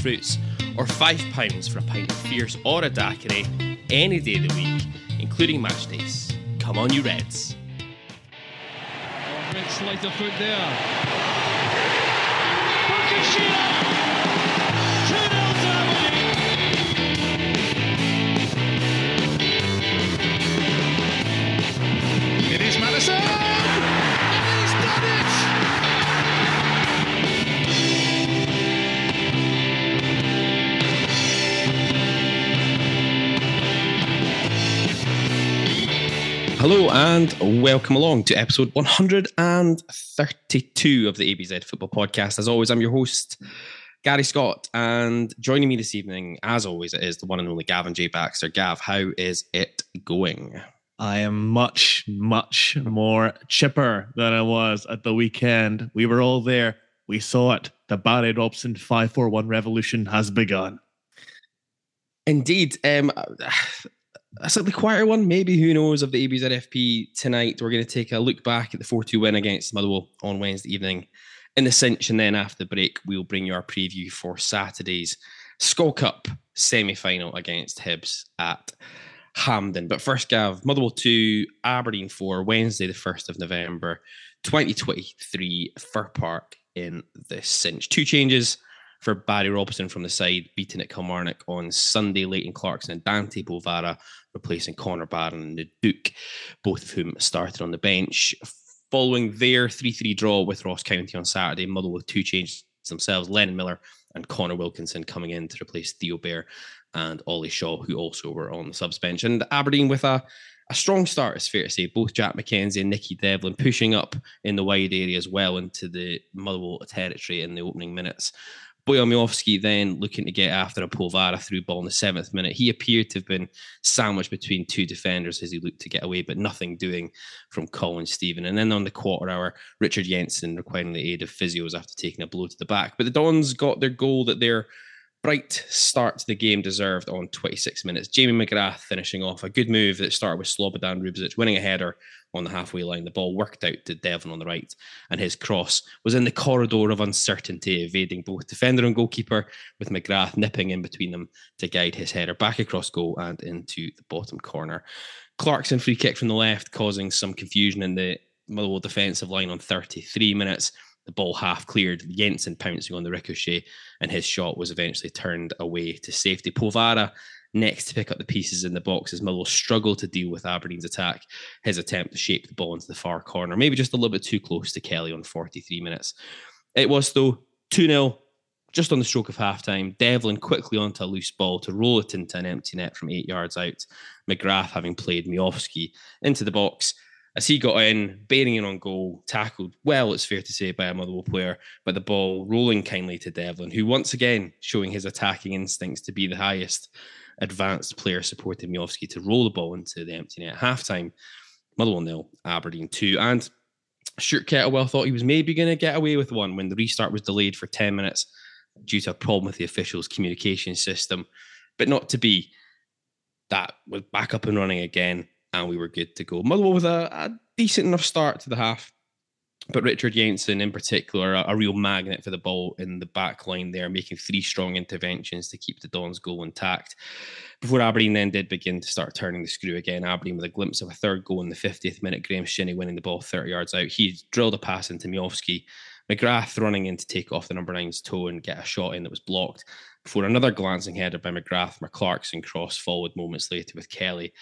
fruits, or £5 for a pint of fierce or a daiquiri any day of the week, including match days. Come on, you Reds. Oh, red slight of foot there. It is Madison! Hello and welcome along to episode 132 of the ABZ Football Podcast. As always, I'm your host, Gary Scott, and joining me this evening, as always, it is the one and only Gavin J. Baxter. Gav, how is it going? I am much, much more chipper than I was at the weekend. We were all there. We saw it. The Barry Robson 541 revolution has begun. Indeed. Um, a slightly quieter one, maybe. Who knows of the ABZFP tonight? We're going to take a look back at the 4 2 win against Motherwell on Wednesday evening in the cinch. And then after the break, we'll bring you our preview for Saturday's Skol Cup semi final against Hibs at Hampden. But first, Gav, Motherwell 2, Aberdeen 4, Wednesday, the 1st of November, 2023, Fir Park in the cinch. Two changes for Barry Robson from the side, beating at Kilmarnock on Sunday. Leighton Clarkson and Dante Polvara replacing Connor Barron and the Duk, both of whom started on the bench. Following their 3 3 draw with Ross County on Saturday, Muddle with two changes themselves Lennon Miller and Connor Wilkinson coming in to replace Theo Bair and Ollie Shaw, who also were on the subs bench. And Aberdeen with a a strong start, it's fair to say. Both Jack McKenzie and Nicky Devlin pushing up in the wide area as well into the Motherwell territory in the opening minutes. Bojan Miovski then looking to get after a Polvara through ball in the seventh minute. He appeared to have been sandwiched between two defenders as he looked to get away, but nothing doing from Colin Steven. And then on the quarter hour, Richard Jensen requiring the aid of physios after taking a blow to the back. But the Dons got their goal that their bright start to the game deserved on 26 minutes. Jamie McGrath finishing off a good move that started with Slobodan Rubezic winning a header on the halfway line. The ball worked out to Devlin on the right, and his cross was in the corridor of uncertainty, evading both defender and goalkeeper, with McGrath nipping in between them to guide his header back across goal and into the bottom corner. Clarkson free kick from the left, causing some confusion in the Motherwell defensive line on 33 minutes. The ball half cleared, Jensen pouncing on the ricochet, and his shot was eventually turned away to safety. Polvara next to pick up the pieces in the box as Motherwell struggled to deal with Aberdeen's attack. His attempt to shape the ball into the far corner, maybe just a little bit too close to Kelly on 43 minutes. It was, though, 2 0 just on the stroke of halftime. Devlin quickly onto a loose ball to roll it into an empty net from eight yards out. McGrath, having played Miovski into the box, as he got in, bearing in on goal, tackled well, it's fair to say, by a Motherwell player, but the ball rolling kindly to Devlin, who once again showing his attacking instincts to be the highest advanced player supporting Miovski to roll the ball into the empty net. At halftime, Motherwell nil, Aberdeen two, and Stuart Kettlewell thought he was maybe going to get away with one when the restart was delayed for 10 minutes due to a problem with the officials' communication system, but not to be. That was back up and running again, and we were good to go. Motherwell with a, a decent enough start to the half, but Richard Jensen in particular, a, a, real magnet for the ball in the back line there, making three strong interventions to keep the Dons' goal intact. Before Aberdeen then did begin to start turning the screw again, Aberdeen with a glimpse of a third goal in the 50th minute, Graeme Shinnie winning the ball 30 yards out. He drilled a pass into Miovski, McGrath running in to take off the number nine's toe and get a shot in that was blocked before another glancing header by McGrath, McClarkson cross followed moments later with Kelly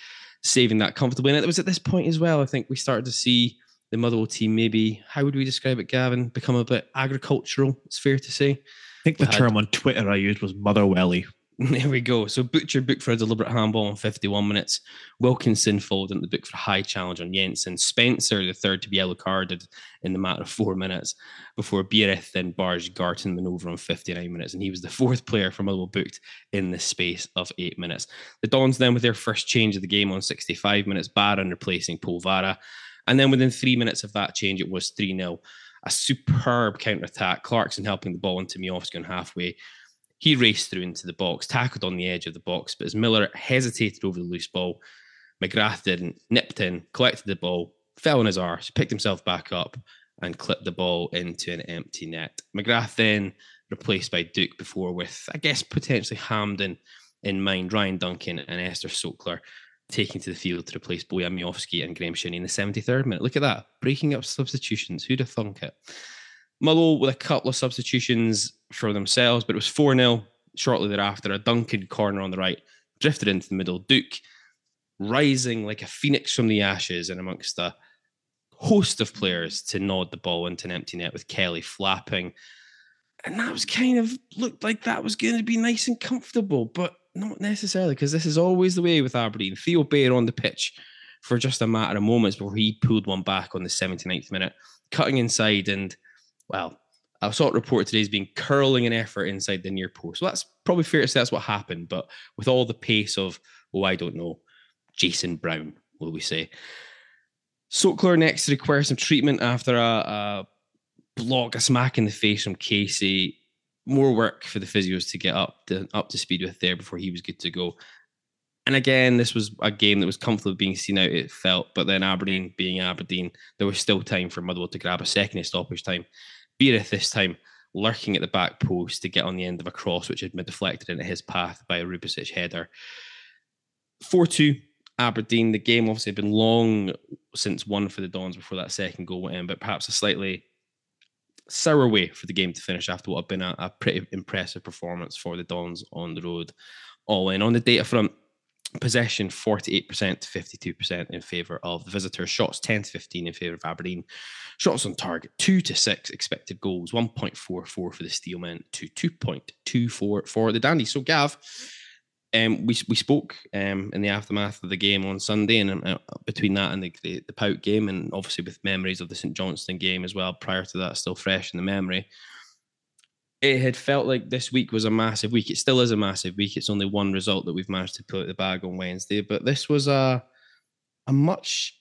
saving that comfortably. And it was at this point as well, I think we started to see the Motherwell team maybe, how would we describe it, Gavin, become a bit agricultural, it's fair to say. I think the term on Twitter I used was Motherwelly. There we go. So Butcher booked for a deliberate handball in 51 minutes. Wilkinson followed in the book for a high challenge on Jensen. Spencer, the third to be yellow carded in the matter of four minutes before Biereth then barged Gartenmann over on 59 minutes. And he was the fourth player for Motherwell booked in the space of eight minutes. The Dons then with their first change of the game on 65 minutes, Barron replacing Polvara. And then within three minutes of that change, it was 3 0. A superb counter attack. Clarkson helping the ball into Miovski on halfway he raced through into the box, tackled on the edge of the box, but as Miller hesitated over the loose ball, McGrath didn't, nipped in, collected the ball, fell on his arse, picked himself back up, and clipped the ball into an empty net. McGrath then replaced by Duk before with, I guess, potentially Hampden in mind, Ryan Duncan and Ester Sokler taking to the field to replace Bojan and Graeme Shinnie in the 73rd minute. Look at that, breaking up substitutions. Who'd have thunk it? Mullall with a couple of substitutions for themselves, but it was 4 0 shortly thereafter. A Duncan corner on the right, drifted into the middle. Duk rising like a phoenix from the ashes and amongst a host of players to nod the ball into an empty net with Kelly flapping. And that was kind of looked like that was going to be nice and comfortable, but not necessarily because this is always the way with Aberdeen. Theo Bair on the pitch for just a matter of moments before he pulled one back on the 79th minute, cutting inside and well, I saw it reported today as being curling an effort inside the near post. So that's probably fair to say that's what happened. But with all the pace of, oh, I don't know, Jason Brown, will we say? Sokler next to require some treatment after a, a block, a smack in the face from Casey. More work for the physios to get up to up to speed with there before he was good to go. And again, this was a game that was comfortable being seen out, it felt. But then Aberdeen being Aberdeen, there was still time for Motherwell to grab a second stoppage time. Biereth this time lurking at the back post to get on the end of a cross, which had been deflected into his path by a Rubezic header. 4 2 Aberdeen. The game obviously had been long since one for the Dons before that second goal went in, but perhaps a slightly sour way for the game to finish after what had been a, a pretty impressive performance for the Dons on the road. All in on the data front, possession 48% to 52% in favour of the visitors. Shots 10 to 15 in favour of Aberdeen. Shots on target 2 to 6 expected goals 1.44 for the Steelmen to 2.24 for the dandy So, Gav, um, we, we spoke um, in the aftermath of the game on Sunday, and uh, between that and the, the, the PAOK game, and obviously with memories of the St Johnstone game as well, prior to that, still fresh in the memory it had felt like this week was a massive week. It still is a massive week. It's only one result that we've managed to put the bag on Wednesday, but this was a a much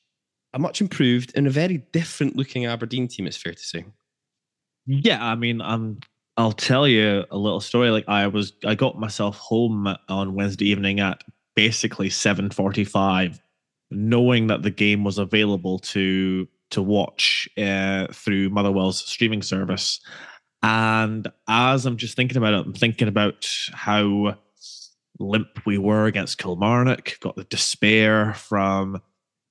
a much improved and a very different looking Aberdeen team. It's fair to say. Yeah, I mean, I'm. I'll tell you a little story. Like I was, I got myself home on Wednesday evening at basically 7:45, knowing that the game was available to to watch uh, through Motherwell's streaming service and as I'm just thinking about it, I'm thinking about how limp we were against Kilmarnock, got the despair from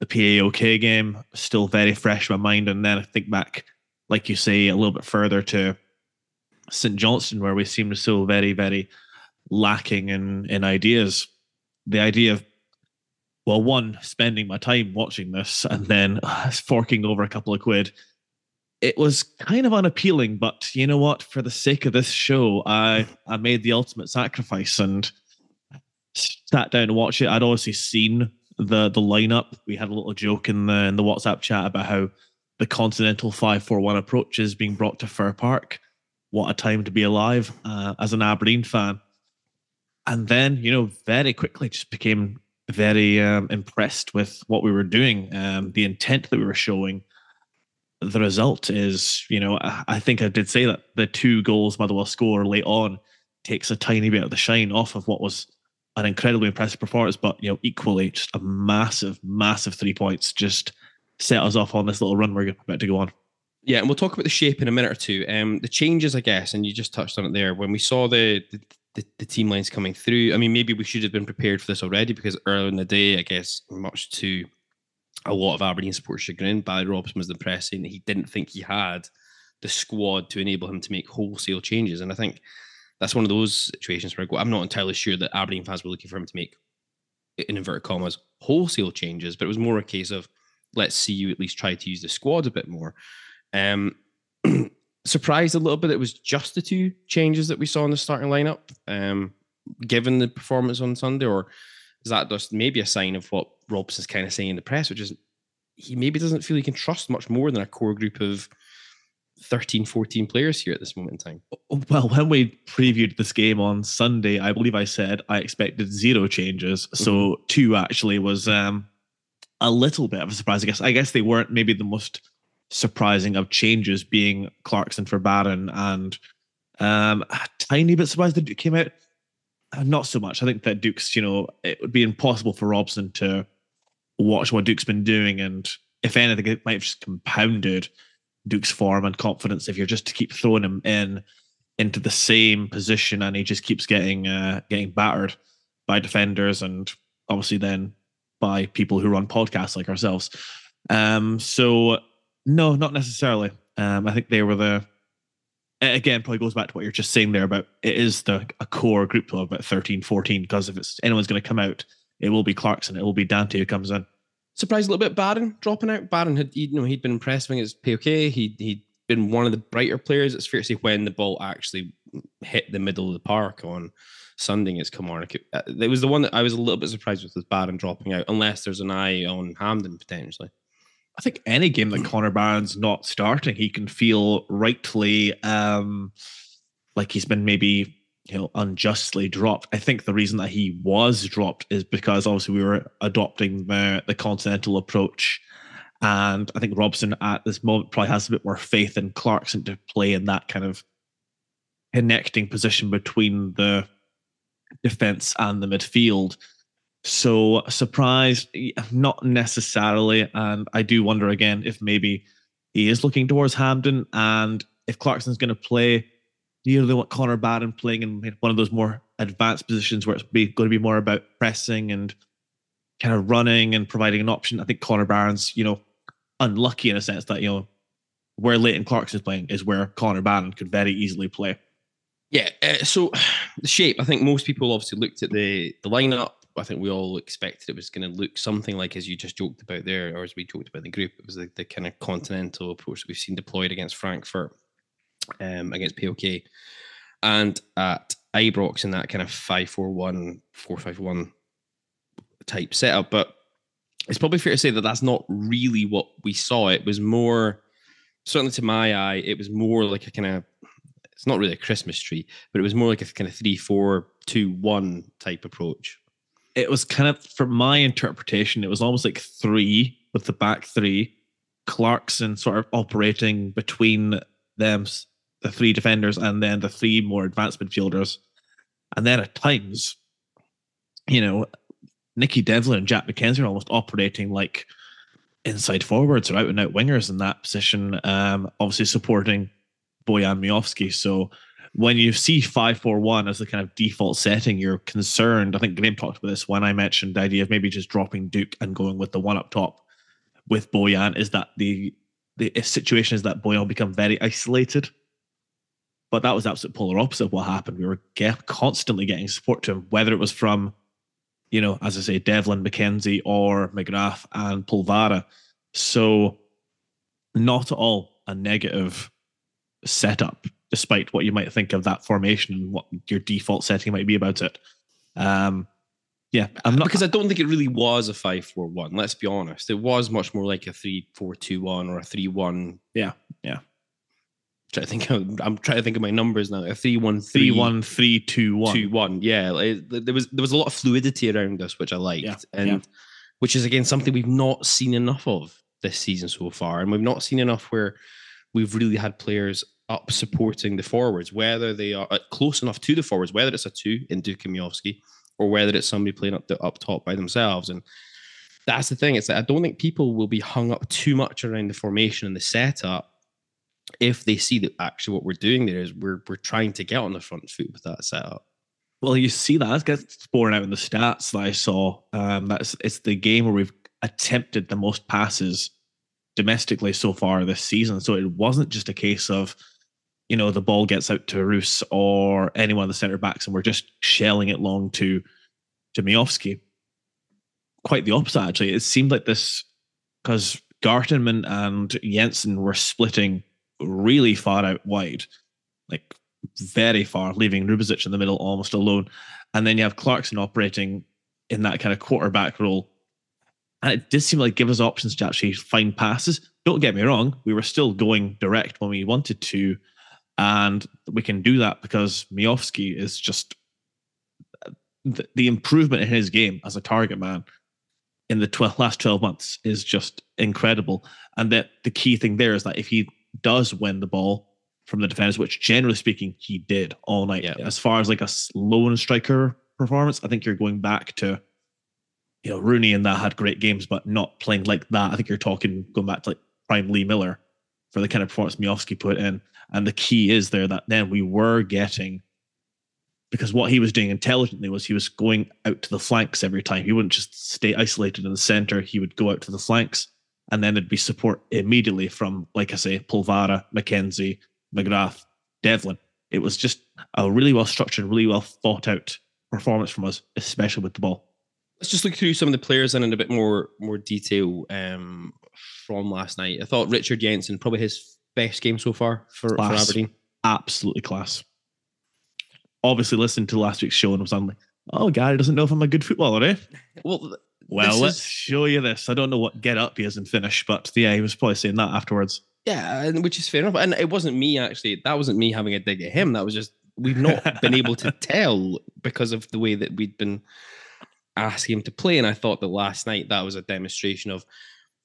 the PAOK game, still very fresh in my mind. And then I think back, like you say, a little bit further to St. Johnstone, where we seemed so very, very lacking in, in ideas. The idea of, well, one, spending my time watching this and then forking over a couple of quid it was kind of unappealing, but you know what? For the sake of this show, I I made the ultimate sacrifice and sat down to watch it. I'd obviously seen the the lineup. We had a little joke in the in the WhatsApp chat about how the Continental five four one approach is being brought to Fir Park. What a time to be alive uh, as an Aberdeen fan. And then, you know, very quickly just became very um, impressed with what we were doing, um, the intent that we were showing the result is, you know, I think I did say that the two goals Motherwell score late on takes a tiny bit of the shine off of what was an incredibly impressive performance, but you know, equally just a massive, massive three points just set us off on this little run we're about to go on. Yeah, and we'll talk about the shape in a minute or two. Um, the changes, I guess, and you just touched on it there. When we saw the, the the, the, team lines coming through, I mean, maybe we should have been prepared for this already because earlier in the day, I guess, much to a lot of Aberdeen supporters chagrin. Barry Robson was impressed that he didn't think he had the squad to enable him to make wholesale changes. And I think that's one of those situations where I'm not entirely sure that Aberdeen fans were looking for him to make, in inverted commas, wholesale changes, but it was more a case of let's see you at least try to use the squad a bit more. Um, surprised a little bit it was just the two changes that we saw in the starting lineup. Um, given the performance on Sunday, or is that just maybe a sign of what Robson's kind of saying in the press, which is he maybe doesn't feel he can trust much more than a core group of 13, 14 players here at this moment in time. Well, when we previewed this game on Sunday, I believe I said I expected zero changes. So mm-hmm. two actually was um, a little bit of a surprise. I guess. I guess they weren't maybe the most surprising of changes, being Clarkson for Barron and um, a tiny bit surprised that it came out. Uh, not so much. I think that Duk's, you know, it would be impossible for Robson to watch what Duk's been doing, and if anything, it might have just compounded Duk's form and confidence if you're just to keep throwing him in into the same position and he just keeps getting uh, getting battered by defenders and obviously then by people who run podcasts like ourselves. Um, so no, not necessarily. Um, I think they were the again probably goes back to what you're just saying there about it is the a core group of about 13, 14 because if it's anyone's going to come out, it will be Clarkson, it will be Dante who comes in surprised a little bit. Barron dropping out. Barron had you know he'd been impressive against PAOK. He he'd been one of the brighter players. It's fair to say when the ball actually hit the middle of the park on Sunday against Kilmarnock. Uh, it was the one that I was a little bit surprised with was Barron dropping out, unless there's an eye on Hampden potentially. I think any game that Connor Barron's not starting, he can feel rightly um, like he's been maybe you know unjustly dropped. I think the reason that he was dropped is because obviously we were adopting the the continental approach, and I think Robson at this moment probably has a bit more faith in Clarkson to play in that kind of connecting position between the defense and the midfield. So surprised, not necessarily, and I do wonder again if maybe he is looking towards Hampden and if Clarkson's going to play really want Connor Barron playing in one of those more advanced positions where it's be, going to be more about pressing and kind of running and providing an option. I think Connor Barron's, you know, unlucky in a sense that, you know, where Leighton Clarkson is playing is where Connor Barron could very easily play. Yeah. Uh, so the shape, I think most people obviously looked at the the lineup. I think we all expected it was going to look something like as you just joked about there, or as we talked about in the group. It was the, the kind of continental approach that we've seen deployed against Frankfurt um, against PAOK. And at Ibrox in that kind of 5 4 1, 4 5 1 type setup. But it's probably fair to say that that's not really what we saw. It was more, certainly to my eye, it was more like a kind of, it's not really a Christmas tree, but it was more like a kind of 3 4 2 1 type approach. It was kind of, from my interpretation, it was almost like three with the back three. Clarkson sort of operating between them the three defenders and then the three more advanced midfielders. And then at times, you know, Nicky Devlin and Jack McKenzie are almost operating like inside forwards or out and out wingers in that position, um, obviously supporting Bojan Miovski. So when you see 541 as the kind of default setting, you're concerned. I think Graham talked about this when I mentioned the idea of maybe just dropping Duk and going with the one up top with Bojan is that the the situation is that Bojan become very isolated but that was absolute polar opposite of what happened. We were constantly getting support to him, whether it was from, you know, as I say, Devlin, McKenzie, or McGrath and Polvara. So, not at all a negative setup, despite what you might think of that formation and what your default setting might be about it. Um, yeah, I'm not because I don't think it really was a five-four-one. Let's be honest; it was much more like a three-four-two-one or a three-one. Yeah, yeah trying to think of, I'm trying to think of my numbers now. A three one three one three two one two one. Yeah, like, there was there was a lot of fluidity around us, which I liked, yeah, and yeah. which is again something we've not seen enough of this season so far, and we've not seen enough where we've really had players up supporting the forwards, whether they are uh, close enough to the forwards, whether it's a two in Duk-Miovski, or whether it's somebody playing up the, up top by themselves, and that's the thing. It's that I don't think people will be hung up too much around the formation and the setup if they see that actually what we're doing there is we're we're trying to get on the front foot with that setup. Well, you see that as gets borne out in the stats that I saw. Um, that's it's the game where we've attempted the most passes domestically so far this season. So it wasn't just a case of, you know, the ball gets out to Roos or any one of the centre backs, and we're just shelling it long to to Miovski. Quite the opposite, actually. It seemed like this because Gartenmann and Jensen were splitting really far out wide, like very far, leaving Rubezic in the middle almost alone. And then you have Clarkson operating in that kind of quarterback role. And it did seem like give us options to actually find passes. Don't get me wrong, we were still going direct when we wanted to. And we can do that because Miovski is just the, the improvement in his game as a target man in the 12, last 12 months is just incredible. And that the key thing there is that if he does win the ball from the defenders, which generally speaking he did all night, Yeah. as far as like a lone striker performance, I think you're going back to you know Rooney and that had great games, but not playing like that. I think you're talking going back to like prime Lee Miller for the kind of performance Miovski put in. And the key is there that then we were getting because what he was doing intelligently was he was going out to the flanks every time. He wouldn't just stay isolated in the center. He would go out to the flanks, and then there'd be support immediately from, like I say, Polvara, McKenzie, McGrath, Devlin. It was just a really well structured, really well thought out performance from us, especially with the ball. Let's just look through some of the players in a bit more more detail um, from last night. I thought Richard Jensen probably his best game so far for, for Aberdeen. Absolutely class. Obviously, listened to last week's show and was like, oh, Gary doesn't know if I'm a good footballer, eh? Well, Well, let's is- show you this. I don't know what get up he is in finish, but yeah, he was probably saying that afterwards. Yeah, which is fair enough. And it wasn't me actually. That wasn't me having a dig at him. That was just we've not been able to tell because of the way that we'd been asking him to play. And I thought that last night that was a demonstration of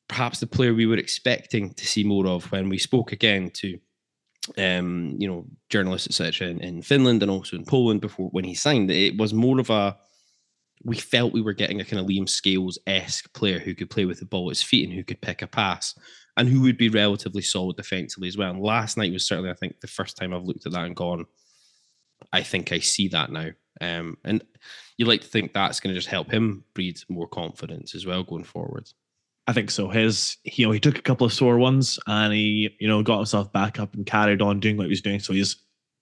perhaps the player we were expecting to see more of when we spoke again to um, you know, journalists, etc., in, in Finland and also in Poland before when he signed. It was more of a we felt we were getting a kind of Liam Scales esque player who could play with the ball at his feet and who could pick a pass and who would be relatively solid defensively as well. And last night was certainly, I think, the first time I've looked at that and gone, I think I see that now. Um, and you like to think that's going to just help him breed more confidence as well going forward. I think so. His, you know, he took a couple of sore ones and he, you know, got himself back up and carried on doing what he was doing. So he's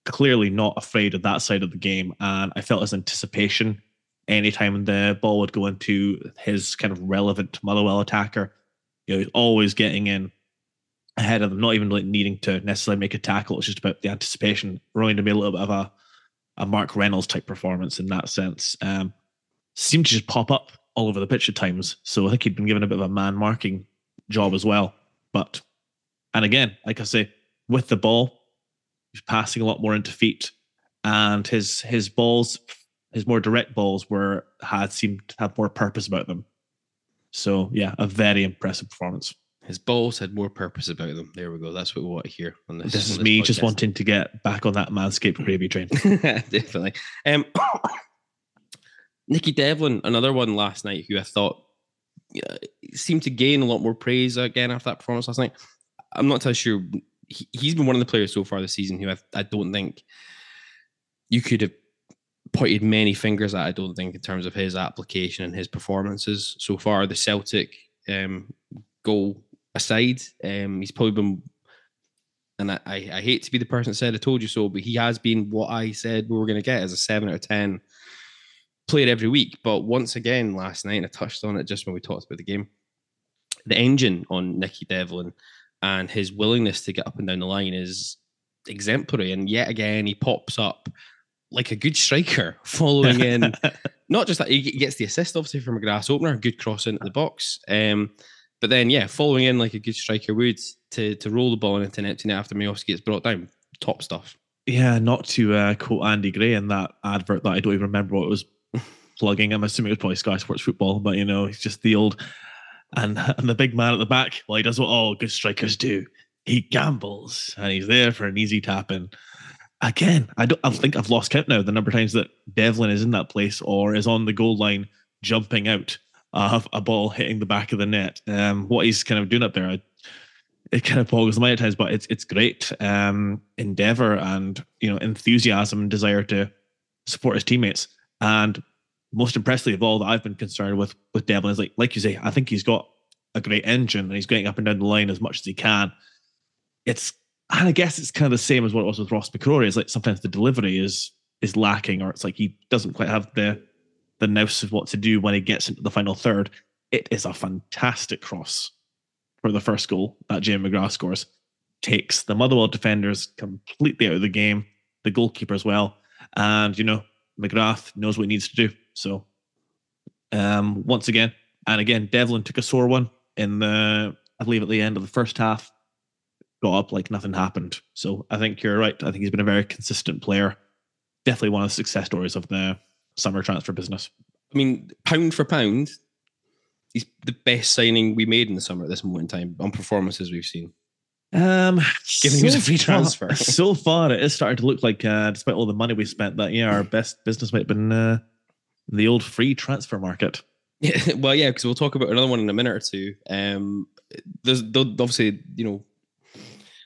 clearly not afraid of that side of the game. And I felt his anticipation anytime the ball would go into his kind of relevant Motherwell attacker, you know, he's always getting in ahead of them, not even like needing to necessarily make a tackle. It's just about the anticipation. Reminded me a little bit of a, a Mark Reynolds type performance in that sense. Um, seemed to just pop up all over the pitch at times. So I think he'd been given a bit of a man marking job as well. But and again, like I say, with the ball, he's passing a lot more into feet, and his his balls, his more direct balls were had seemed to have more purpose about them. So yeah, a very impressive performance. His balls had more purpose about them. There we go. That's what we want to hear on this. This on is me just wanting to get back on that manscaped gravy train. Definitely. Um, Nicky Devlin, another one last night who I thought yeah, seemed to gain a lot more praise again after that performance last night. I'm not entirely sure. He, he's been one of the players so far this season who I, I don't think you could have pointed many fingers at. I don't think in terms of his application and his performances so far. The Celtic um, goal aside, um, he's probably been and I, I, hate to be the person that said I told you so, but he has been what I said we were going to get as a seven out of ten player every week. But once again, last night, and I touched on it just when we talked about the game, the engine on Nicky Devlin and his willingness to get up and down the line is exemplary. And yet again, he pops up like a good striker, following in. Not just that he gets the assist, obviously from a grass opener, a good cross into the box. Um, but then, yeah, following in like a good striker would to to roll the ball into an empty net after Miovski gets brought down. Top stuff. Yeah, not to uh, quote Andy Gray in that advert that I don't even remember what it was plugging. I'm assuming it was probably Sky Sports Football, but you know, he's just the old and and the big man at the back. Well, he does what all good strikers do. He gambles and he's there for an easy tap in. Again, I don't. I think I've lost count now. The number of times that Devlin is in that place or is on the goal line, jumping out of a ball hitting the back of the net. Um, what he's kind of doing up there, I, it kind of boggles the mind at times, but it's it's great um, endeavor and you know enthusiasm and desire to support his teammates. And most impressively of all that I've been concerned with with Devlin is like like you say, I think he's got a great engine and he's getting up and down the line as much as he can. It's and I guess it's kind of the same as what it was with Ross McCrorie. It's like sometimes the delivery is is lacking, or it's like he doesn't quite have the the nous of what to do when he gets into the final third. It is a fantastic cross for the first goal that Jamie McGrath scores. Takes the Motherwell defenders completely out of the game. the goalkeeper as well. And, you know, McGrath knows what he needs to do. So, um, once again, and again, Devlin took a sore one in the, I believe, at the end of the first half, got up like nothing happened. So I think you're right. I think he's been a very consistent player. Definitely one of the success stories of the summer transfer business. I mean, pound for pound, he's the best signing we made in the summer at this moment in time on performances we've seen. Um, Given he was a free far- transfer. so far, it is starting to look like, uh, despite all the money we spent, that yeah, our best business might have been uh, the old free transfer market. Yeah, well, yeah, because we'll talk about another one in a minute or two. Um, there's obviously, you know,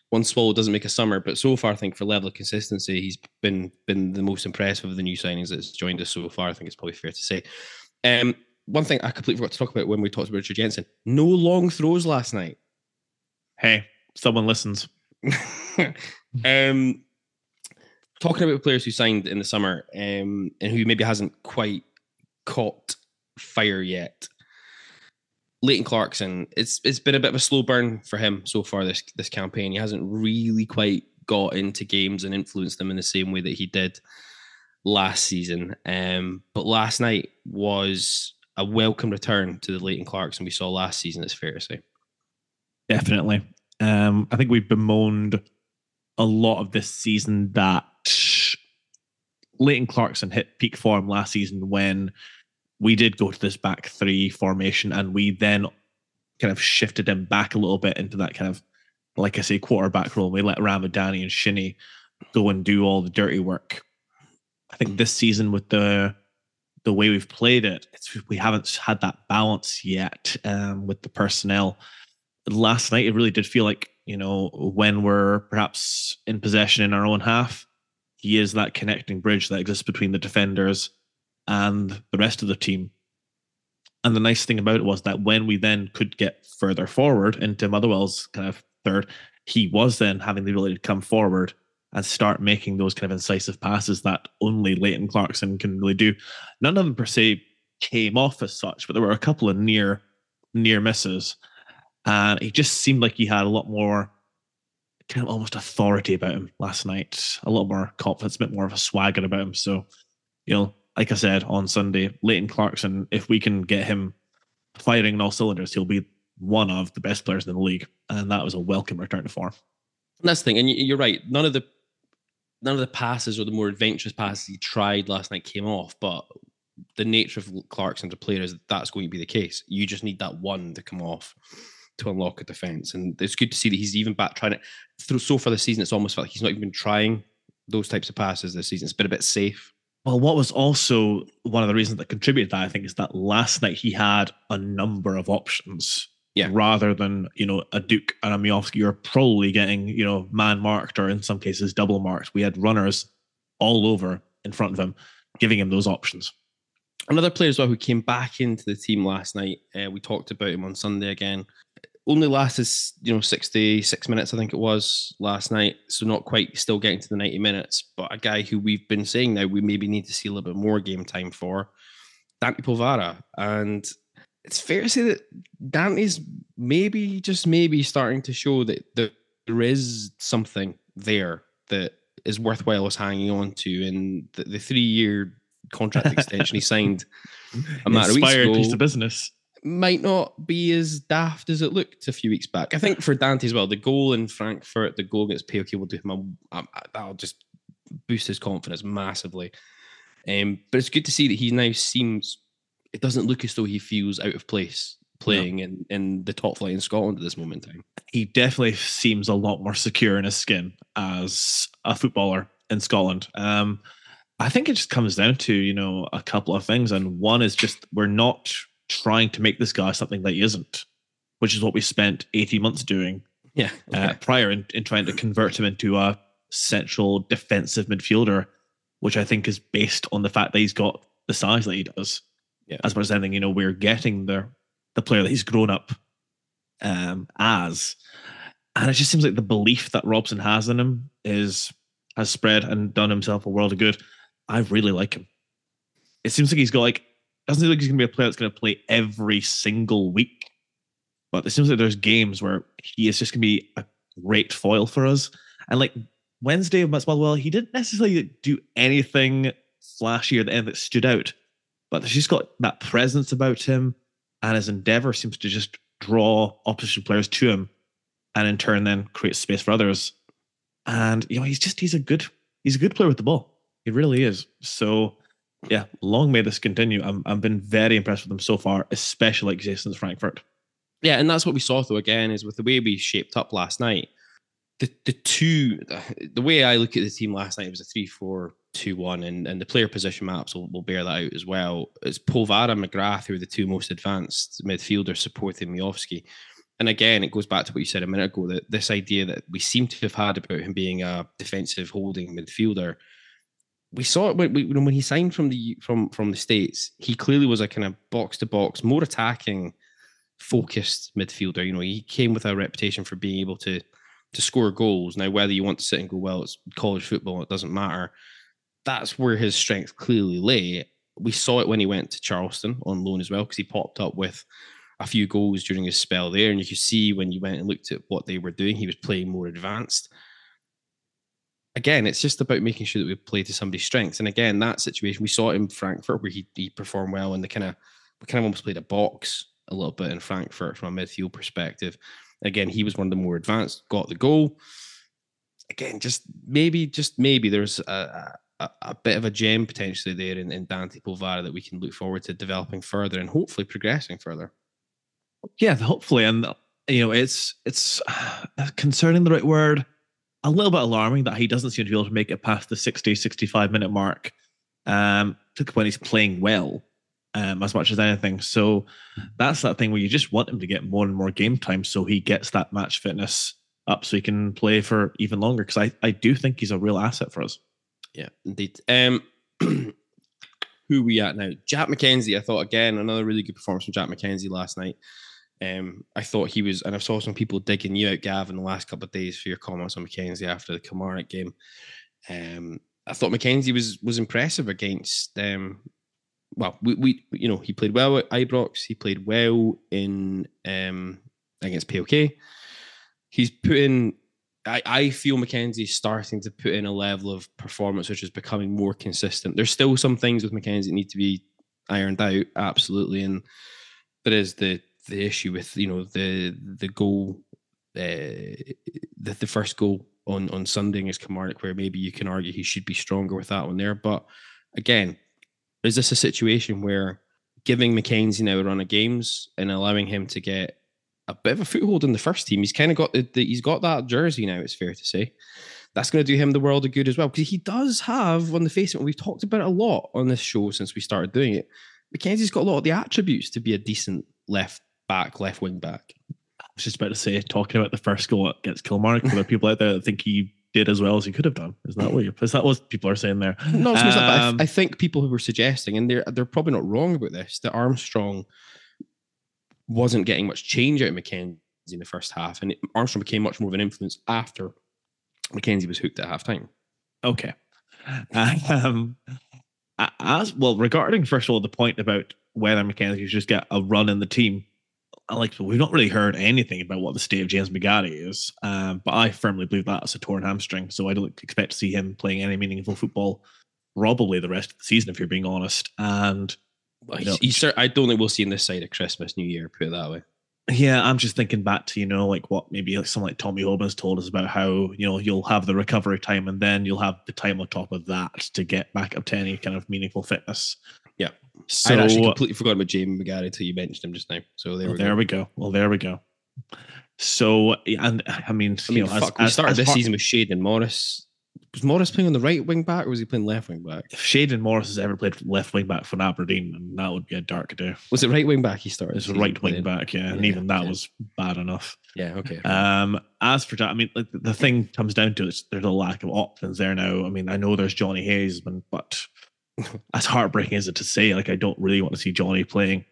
one swallow doesn't make a summer, but so far, I think for level of consistency, he's been been the most impressive of the new signings that's joined us so far. I think it's probably fair to say. Um, one thing I completely forgot to talk about when we talked about Richard Jensen: no long throws last night. Hey, someone listens. um, talking about players who signed in the summer um, and who maybe hasn't quite caught fire yet. Leighton Clarkson, it's it's been a bit of a slow burn for him so far this this campaign. He hasn't really quite got into games and influenced them in the same way that he did last season. Um, but last night was a welcome return to the Leighton Clarkson we saw last season. It's fair to say. Definitely. Um, I think we've bemoaned a lot of this season that Leighton Clarkson hit peak form last season when we did go to this back three formation and we then kind of shifted him back a little bit into that kind of, like I say, quarterback role. We let Ramadani and Shinnie go and do all the dirty work. I think this season with the the way we've played it, we haven't had that balance yet um, with the personnel last night it really did feel like you know when we're perhaps in possession in our own half he is that connecting bridge that exists between the defenders and the rest of the team and the nice thing about it was that when we then could get further forward into motherwell's kind of third he was then having the ability to come forward and start making those kind of incisive passes that only Leighton Clarkson can really do. None of them per se came off as such, but there were a couple of near near misses and he just seemed like he had a lot more kind of almost authority about him last night. A lot more confidence a bit more of a swagger about him. So you know like i said on sunday leighton clarkson if we can get him firing in all cylinders he'll be one of the best players in the league. And that was a welcome return to form. And that's the thing, and you- you're right. None of the none of the passes or the more adventurous passes he tried last night came off, but the nature of Clarkson to player is that that's going to be the case. You just need that one to come off to unlock a defense, and it's good to see that he's even back trying it. Through so far this season, it's almost felt like he's not even been trying those types of passes this season. It's been a bit safe. Well, what was also one of the reasons that contributed to that, I think, is that last night he had a number of options. Yeah. Rather than, you know, a Duk and a Miovski, you're probably getting, you know, man marked or in some cases double marked. We had runners all over in front of him, giving him those options. Another player as well who came back into the team last night. Uh, we talked about him on Sunday again. Only lasted, you know, 66 minutes, I think it was last night. So not quite still getting to the 90 minutes, but a guy who we've been saying now we maybe need to see a little bit more game time for, Dante Povara. And it's fair to say that Dante's maybe, just maybe starting to show that there is something there that is worthwhile us hanging on to. And the, the three year contract extension he signed a matter of weeks ago piece of business. Might not be as daft as it looked a few weeks back. I think for Dante as well, the goal in Frankfurt, the goal against PAOK will do him. A, a- that'll just boost his confidence massively. Um, but it's good to see that he now seems. It doesn't look as though he feels out of place playing in, in the top flight in Scotland at this moment in time. He definitely seems a lot more secure in his skin as a footballer in Scotland. Um, I think it just comes down to, you know, a couple of things. And one is just we're not trying to make this guy something that he isn't, which is what we spent 18 months doing Yeah, uh, prior in, in trying to convert him into a central defensive midfielder, which I think is based on the fact that he's got the size that he does. Yeah. As much as anything, you know, we're getting the the player that he's grown up um, as. And it just seems like the belief that Robson has in him is has spread and done himself a world of good. I really like him. It seems like he's got like doesn't seem like he's gonna be a player that's gonna play every single week. But it seems like there's games where he is just gonna be a great foil for us. And like Wednesday with Motherwell, he didn't necessarily do anything flashy or the end that stood out, but he's got that presence about him, and his endeavor seems to just draw opposition players to him, and in turn then create space for others. And you know, he's just he's a good he's a good player with the ball. He really is. So yeah, long may this continue. I'm I've been very impressed with them so far, especially like since Frankfurt. Yeah, and that's what we saw though again is with the way we shaped up last night. The the two the way I look at the team last night was a three four two one and, and the player position maps will, will bear that out as well. It's Polvara and McGrath who are the two most advanced midfielders supporting Miovski. And again, it goes back to what you said a minute ago that this idea that we seem to have had about him being a defensive holding midfielder we saw it when, when he signed from the from from the states. He clearly was a kind of box to box, more attacking, focused midfielder. You know, he came with a reputation for being able to to score goals. Now, whether you want to sit and go, well, it's college football, it doesn't matter. That's where his strength clearly lay. We saw it when he went to Charleston on loan as well, because he popped up with a few goals during his spell there. And you could see when you went and looked at what they were doing, he was playing more advanced again, it's just about making sure that we play to somebody's strengths. And again, that situation we saw in Frankfurt where he, he performed well and the kind of we kind of almost played a box a little bit in Frankfurt from a midfield perspective. Again, he was one of the more advanced, got the goal. Again, just maybe, just maybe there's a, a, a bit of a gem potentially there in, in Dante Polvara that we can look forward to developing further and hopefully progressing further. Yeah, hopefully, and you know, it's it's concerning the right word a little bit alarming that he doesn't seem to be able to make it past the 60, 65 minute mark um, when he's playing well um, as much as anything. So that's that thing where you just want him to get more and more game time so he gets that match fitness up so he can play for even longer. Because I, I do think he's a real asset for us. Yeah, indeed. Um, who we at now? Jack McKenzie. I thought again another really good performance from Jack McKenzie last night. Um, I thought he was, and I saw some people digging you out, Gav, in the last couple of days for your comments on McKenzie after the Kilmarnock game. Um, I thought McKenzie was was impressive against. Um, well, we, we you know he played well at Ibrox. He played well in um, against PAOK. He's putting. I, I feel McKenzie's starting to put in a level of performance which is becoming more consistent. There's still some things with McKenzie that need to be ironed out, absolutely, and there is the the issue with you know the the goal, uh, the the first goal on on Sunday against Kilmarnock, where maybe you can argue he should be stronger with that one there. But again, is this a situation where giving McKenzie now a run of games and allowing him to get a bit of a foothold in the first team? He's kind of got the, the he's got that jersey now. It's fair to say. That's going to do him the world of good as well because he does have, on the face of it, we've talked about it a lot on this show since we started doing it. McKenzie's got a lot of the attributes to be a decent left back, left wing back. I was just about to say, talking about the first goal against Kilmarnock, there are people out there that think he did as well as he could have done. Is that what you, is that what people are saying there? No, um, I, I, think people who were suggesting, and they're they're probably not wrong about this, that Armstrong wasn't getting much change out of McKenzie in the first half, and it, Armstrong became much more of an influence after McKenzie was hooked at half time. Okay. Um, as well, regarding first of all the point about whether McKenzie should just get a run in the team, like we've not really heard anything about what the state of James McGarry is, um, but I firmly believe that's a torn hamstring. So I don't expect to see him playing any meaningful football probably the rest of the season, if you're being honest. And you know, he's, I don't think we'll see him this side of Christmas, New Year. Put it that way. Yeah, I'm just thinking back to you know like what maybe like someone like Tommy Hoban's told us about how you know you'll have the recovery time and then you'll have the time on top of that to get back up to any kind of meaningful fitness. Yeah. So, I actually completely forgot about Jamie McGarry until you mentioned him just now. So there, well, we, there go. we go. Well, there we go. So and I mean, I mean, know, fuck, as, we started as this season with Shayden Morris was Morris playing on the right wing back or was he playing left wing back? If Shayden Morris has ever played left wing back for Aberdeen, then that would be a dark day. Was it right wing back he started? It's a right wing back, yeah, yeah, and even that yeah. was bad enough. Yeah, okay. Um, as for that, I mean, like, the thing comes down to it, there's a lack of options there now. I mean, I know there's Johnny Hayes, but as heartbreaking as it to say, like I don't really want to see Johnny playing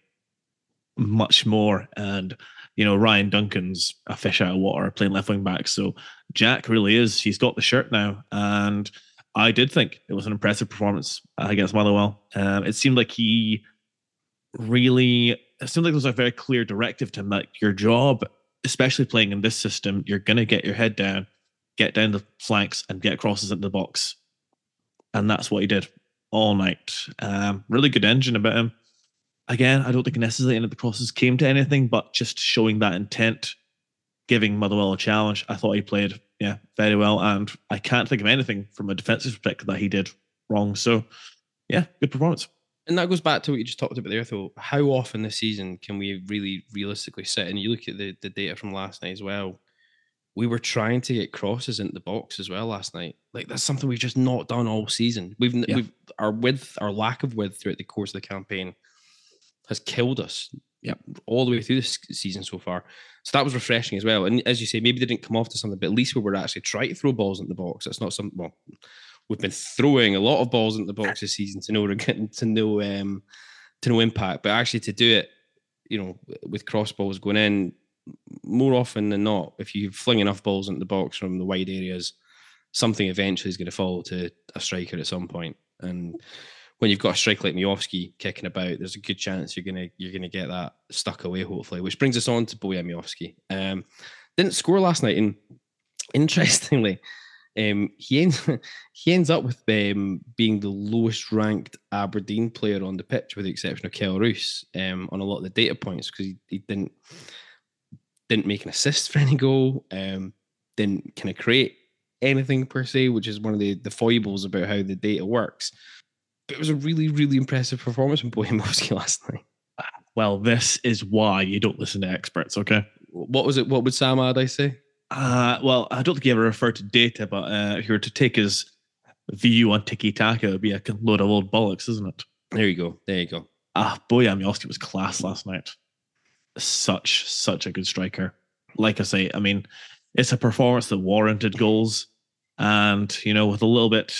much more. And you know, Ryan Duncan's a fish out of water playing left wing back. So Jack really is. He's got the shirt now, and I did think it was an impressive performance against Motherwell. Um, it seemed like he really. It seemed like there was a very clear directive to him that your job, especially playing in this system, you're going to get your head down get down the flanks, and get crosses into the box. And that's what he did all night. Um, really good engine about him. Again, I don't think necessarily any of the crosses came to anything, but just showing that intent, giving Motherwell a challenge. I thought he played, yeah, very well. And I can't think of anything from a defensive perspective that he did wrong. So, yeah, good performance. And that goes back to what you just talked about there, though. How often this season can we really realistically sit and you look at the, the data from last night as well? We were trying to get crosses into the box as well last night. Like that's something we've just not done all season. We've Yeah. we've our width, our lack of width throughout the course of the campaign has killed us. Yeah, all the way through this season so far. So that was refreshing as well. And as you say, maybe they didn't come off to something, but at least we were actually trying to throw balls into the box. That's not some well, we've been throwing a lot of balls into the box this season to no to no um to no impact. But actually to do it, you know, with cross balls going in, more often than not, if you fling enough balls into the box from the wide areas, something eventually is going to fall to a striker at some point. And when you've got a striker like Miovski kicking about, there's a good chance you're gonna you're gonna get that stuck away, hopefully. Which brings us on to Bojan Miovski. Um, didn't score last night, and interestingly, um, he ends he ends up with um, being the lowest ranked Aberdeen player on the pitch, with the exception of Kelle Roos, um, on a lot of the data points because he, he didn't didn't make an assist for any goal, um, didn't kind of create anything per se, which is one of the the foibles about how the data works. But it was a really really impressive performance from Bojan Miovski last night. Well, this is why you don't listen to experts, okay? What was it? What would Sam Allardyce say? Uh, well, I don't think he ever referred to data, but uh, if you were to take his view on tiki taka, it would be a load of old bollocks, isn't it? There you go. There you go. Ah, Bojan Miovski was class last night. Such, such a good striker. Like I say, I mean, it's a performance that warranted goals. And, you know, with a little bit,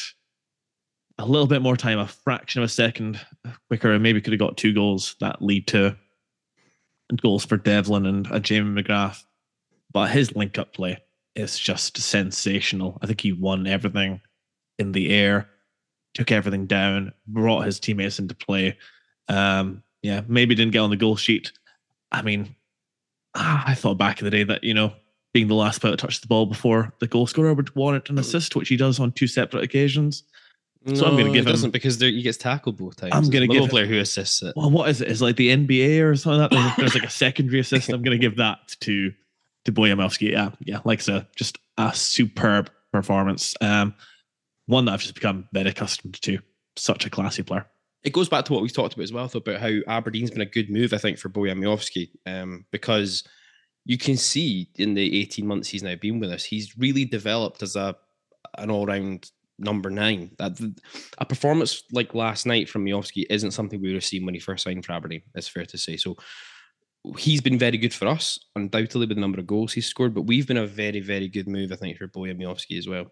a little bit more time, a fraction of a second quicker, and maybe could have got two goals that lead to goals for Devlin and a Jamie McGrath. But his link up play is just sensational. I think he won everything in the air, took everything down, brought his teammates into play. Um, yeah, maybe didn't get on the goal sheet. I mean, ah, I thought back in the day that, you know, being the last player to touch the ball before the goal scorer would warrant an assist, which he does on two separate occasions. So I'm gonna give he him- doesn't because there, he gets tackled both times. I'm gonna give Liverpool him- player who assists it. Well, what is it? Is it like the NBA or something like that? There's, there's like a secondary assist. I'm going to give that to to Bojan Miovski. Yeah, yeah, like I said, just a superb performance. Um, one that I've just become very accustomed to. Such a classy player. It goes back to what we talked about as well, though, about how Aberdeen's been a good move, I think, for Bojan Miovski, um, because you can see in the 18 months he's now been with us, he's really developed as a an all round number nine. That a performance like last night from Miovski isn't something we would have seen when he first signed for Aberdeen. It's fair to say. So he's been very good for us, undoubtedly with the number of goals he's scored. But we've been a very, very good move, I think, for Bojan Miovski as well.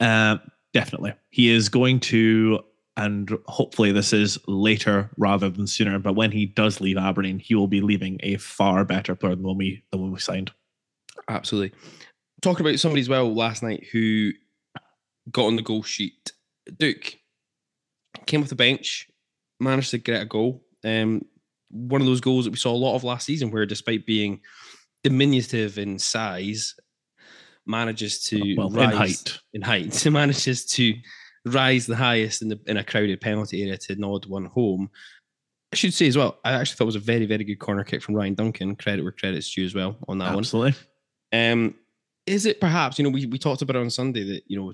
Uh, definitely, he is going to, and hopefully this is later rather than sooner. But when he does leave Aberdeen, he will be leaving a far better player than when we than when we signed. Absolutely. Talking about somebody as well last night who got on the goal sheet. Duk came off the bench, managed to get a goal. Um, one of those goals that we saw a lot of last season, where despite being diminutive in size, manages to Well, in height. in height, manages to rise the highest in the in a crowded penalty area to nod one home. I should say as well, I actually thought it was a very, very good corner kick from Ryan Duncan. Credit where credit's due as well on that one. Absolutely. Um, is it perhaps, you know, we, we talked about it on Sunday that, you know,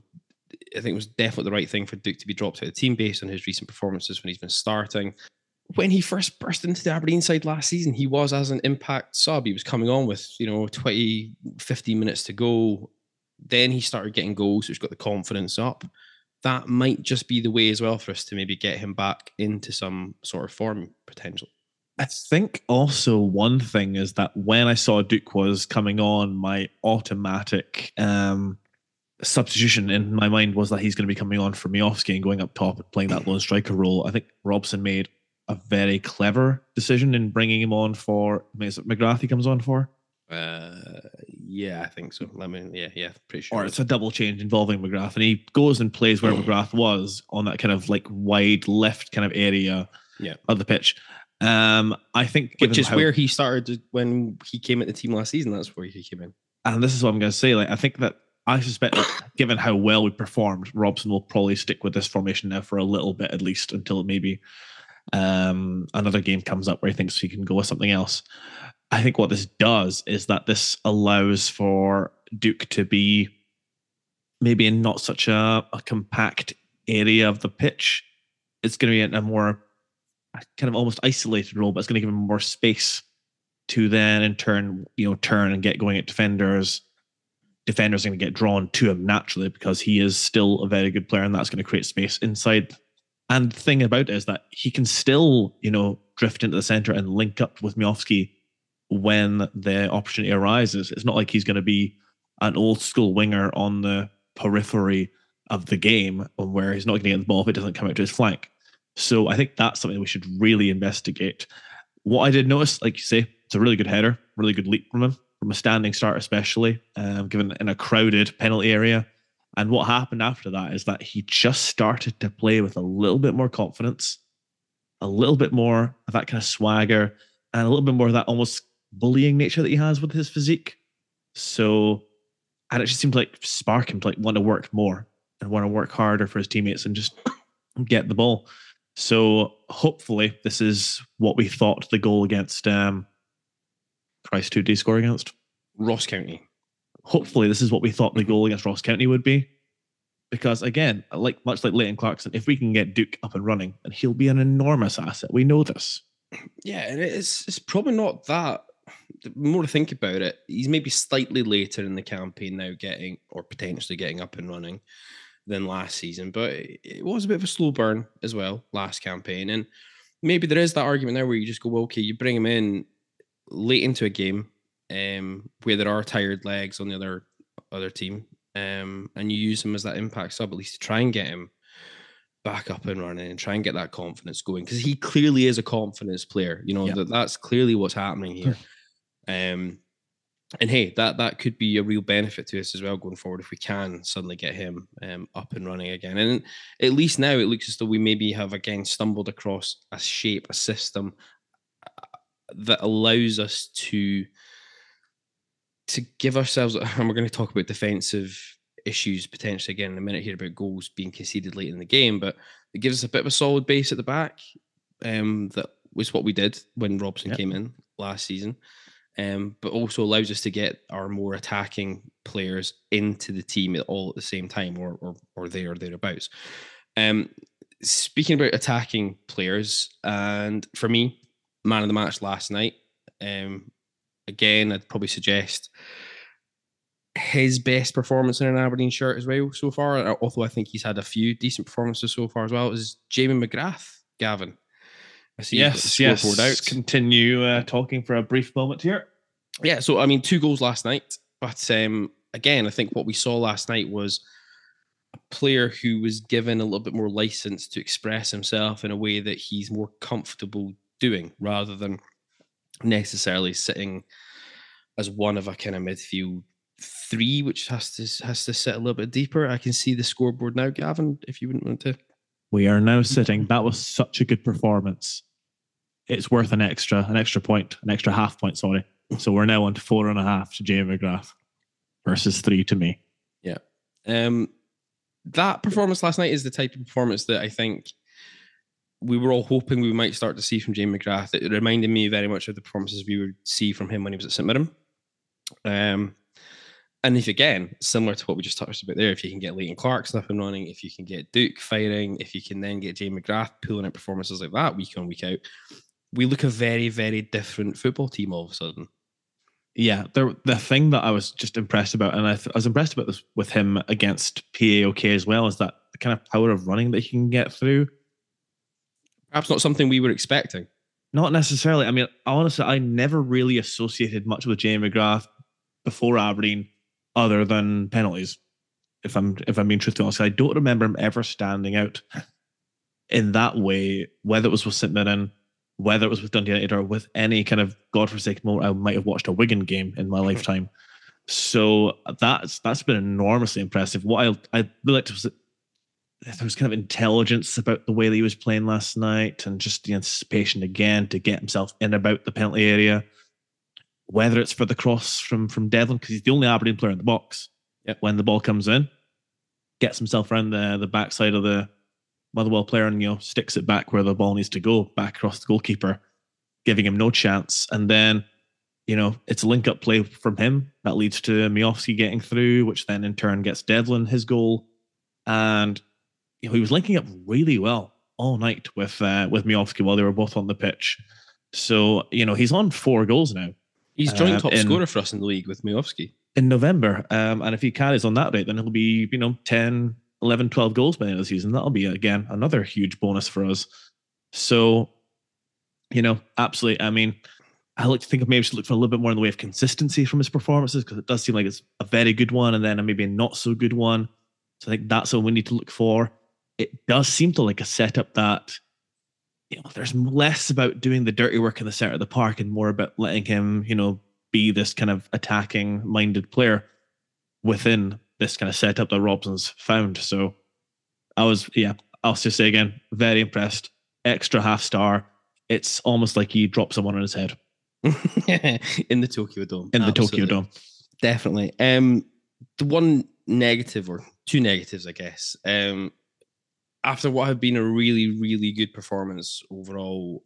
I think it was definitely the right thing for Duk to be dropped out of the team based on his recent performances when he's been starting. When he first burst into the Aberdeen side last season, he was as an impact sub. He was coming on with, you know, 20, 15 minutes to go. Then he started getting goals, which got the confidence up. That might just be the way as well for us to maybe get him back into some sort of form potential. I think also one thing is that when I saw Duk was coming on, my automatic um, substitution in my mind was that he's going to be coming on for Miovski and going up top and playing that lone striker role. I think Robson made a very clever decision in bringing him on for. I mean, is it McGrath he comes on for? Uh, yeah, I think so. I mean, yeah, yeah, pretty sure. Or it's a double change involving McGrath, and he goes and plays where McGrath was on that kind of like wide left kind of area Yeah. of the pitch. Um, I think, which is how- where he started when he came at the team last season. That's where he came in. and this is what I'm going to say. Like, I think that I suspect that given how well we performed, Robson will probably stick with this formation now for a little bit at least until maybe um, another game comes up where he thinks he can go with something else. I think what this does is that this allows for Duk to be maybe in not such a, a compact area of the pitch. It's going to be in a more kind of almost isolated role, but it's going to give him more space to then in turn, you know, turn and get going at defenders. Defenders are going to get drawn to him naturally because he is still a very good player, and that's going to create space inside. And the thing about it is that he can still, you know, drift into the center and link up with Miovski when the opportunity arises. It's not like he's going to be an old school winger on the periphery of the game where he's not going to get the ball if it doesn't come out to his flank. So I think that's something we should really investigate. What I did notice, like you say, it's a really good header, really good leap from him, from a standing start, especially, um, given in a crowded penalty area. And what happened after that is that he just started to play with a little bit more confidence, a little bit more of that kind of swagger, and a little bit more of that almost bullying nature that he has with his physique. So, and it just seemed like spark him to like want to work more and want to work harder for his teammates and just get the ball. So hopefully this is what we thought the goal against um Christ who did he score against? Ross County. Hopefully this is what we thought the goal against Ross County would be. Because again, like much like Leighton Clarkson, if we can get Duk up and running, and he'll be an enormous asset. We know this. Yeah, and it's it's probably not that. The more to think about it, he's maybe slightly later in the campaign now, getting or potentially getting up and running than last season, but it was a bit of a slow burn as well last campaign. And maybe there is that argument there where you just go, well, okay, you bring him in late into a game um, where there are tired legs on the other other team, um, and you use him as that impact sub at least to try and get him back up and running and try and get that confidence going because he clearly is a confidence player. You know Yeah. that that's clearly what's happening here. Um, and hey, that that could be a real benefit to us as well going forward if we can suddenly get him um, up and running again. And at least now it looks as though we maybe have again stumbled across a shape, a system uh, that allows us to to give ourselves. And we're going to talk about defensive issues potentially again in a minute here about goals being conceded late in the game, but it gives us a bit of a solid base at the back. Um, that was what we did when Robson Yep. came in last season um, but also allows us to get our more attacking players into the team all at the same time or or, or there or thereabouts. Um, speaking about attacking players, and for me, man of the match last night. Um, again, I'd probably suggest his best performance in an Aberdeen shirt as well so far. Although I think he's had a few decent performances so far as well. Is Jamie McGrath, Gavin? I see Yes, yes. Continue uh, talking for a brief moment here. yeah, so I mean, two goals last night, but um, again, I think what we saw last night was a player who was given a little bit more license to express himself in a way that he's more comfortable doing, rather than necessarily sitting as one of a kind of midfield three, which has to has to sit a little bit deeper. I can see the scoreboard now, Gavin. If you wouldn't want to, We are now sitting. That was such a good performance. It's worth an extra, an extra point, an extra half point. Sorry. So we're now on to four and a half to Jamie McGrath versus three to me. Yeah. Um, that performance last night is the type of performance that I think we were all hoping we might start to see from Jamie McGrath. It reminded me very much of the performances we would see from him when he was at St Mirren. Um, and if again, similar to what we just touched about there, if you can get Leighton Clarkson up and running, if you can get Duk firing, if you can then get Jamie McGrath pulling out performances like that week on, week out, we look a very, very different football team all of a sudden. Yeah, the the thing that I was just impressed about, and I, th- I was impressed about this with him against PAOK as well, is that the kind of power of running that he can get through. Perhaps not something we were expecting. Not necessarily. I mean, honestly, I never really associated much with Jamie McGrath before Aberdeen, other than penalties. If I'm if I'm being truthful, I don't remember him ever standing out in that way. Whether it was with St Mirren, whether it was with Dundee United, or with any kind of godforsaken moment, I might have watched a Wigan game in my mm-hmm. lifetime. So that's that's been enormously impressive. What I I liked was that there was kind of intelligence about the way that he was playing last night and just the anticipation again to get himself in about the penalty area. Whether it's for the cross from from Devlin, because he's the only Aberdeen player in the box. Yep. when the ball comes in, gets himself around the the backside of the Motherwell player and you know sticks it back where the ball needs to go, back across the goalkeeper, giving him no chance. And then, you know, it's a link up play from him that leads to Miovski getting through, which then in turn gets Devlin his goal. And you know, he was linking up really well all night with uh, with Miovski while they were both on the pitch. So, you know, he's on four goals now He's joint Uh, top in- scorer for us in the league with Miovski. in November. Um, and if he carries on that rate, then he'll be, you know, 10, 11, 12 goals by the end of the season. That'll be, again, another huge bonus for us. So, you know, absolutely. I mean, I like to think of maybe should look for a little bit more in the way of consistency from his performances because it does seem like it's a very good one and then a maybe a not so good one. So I think that's what we need to look for. It does seem to like a setup that, you know, there's less about doing the dirty work in the center of the park and more about letting him, you know, be this kind of attacking minded player within this kind of setup that Robson's found. So I was, yeah, I'll just say again, very impressed. Extra half star. It's almost like he dropped someone on his head in the Tokyo Dome. in the Tokyo Dome. Definitely. Um, the one negative or two negatives, I guess. Um, after what had been a really, really good performance overall,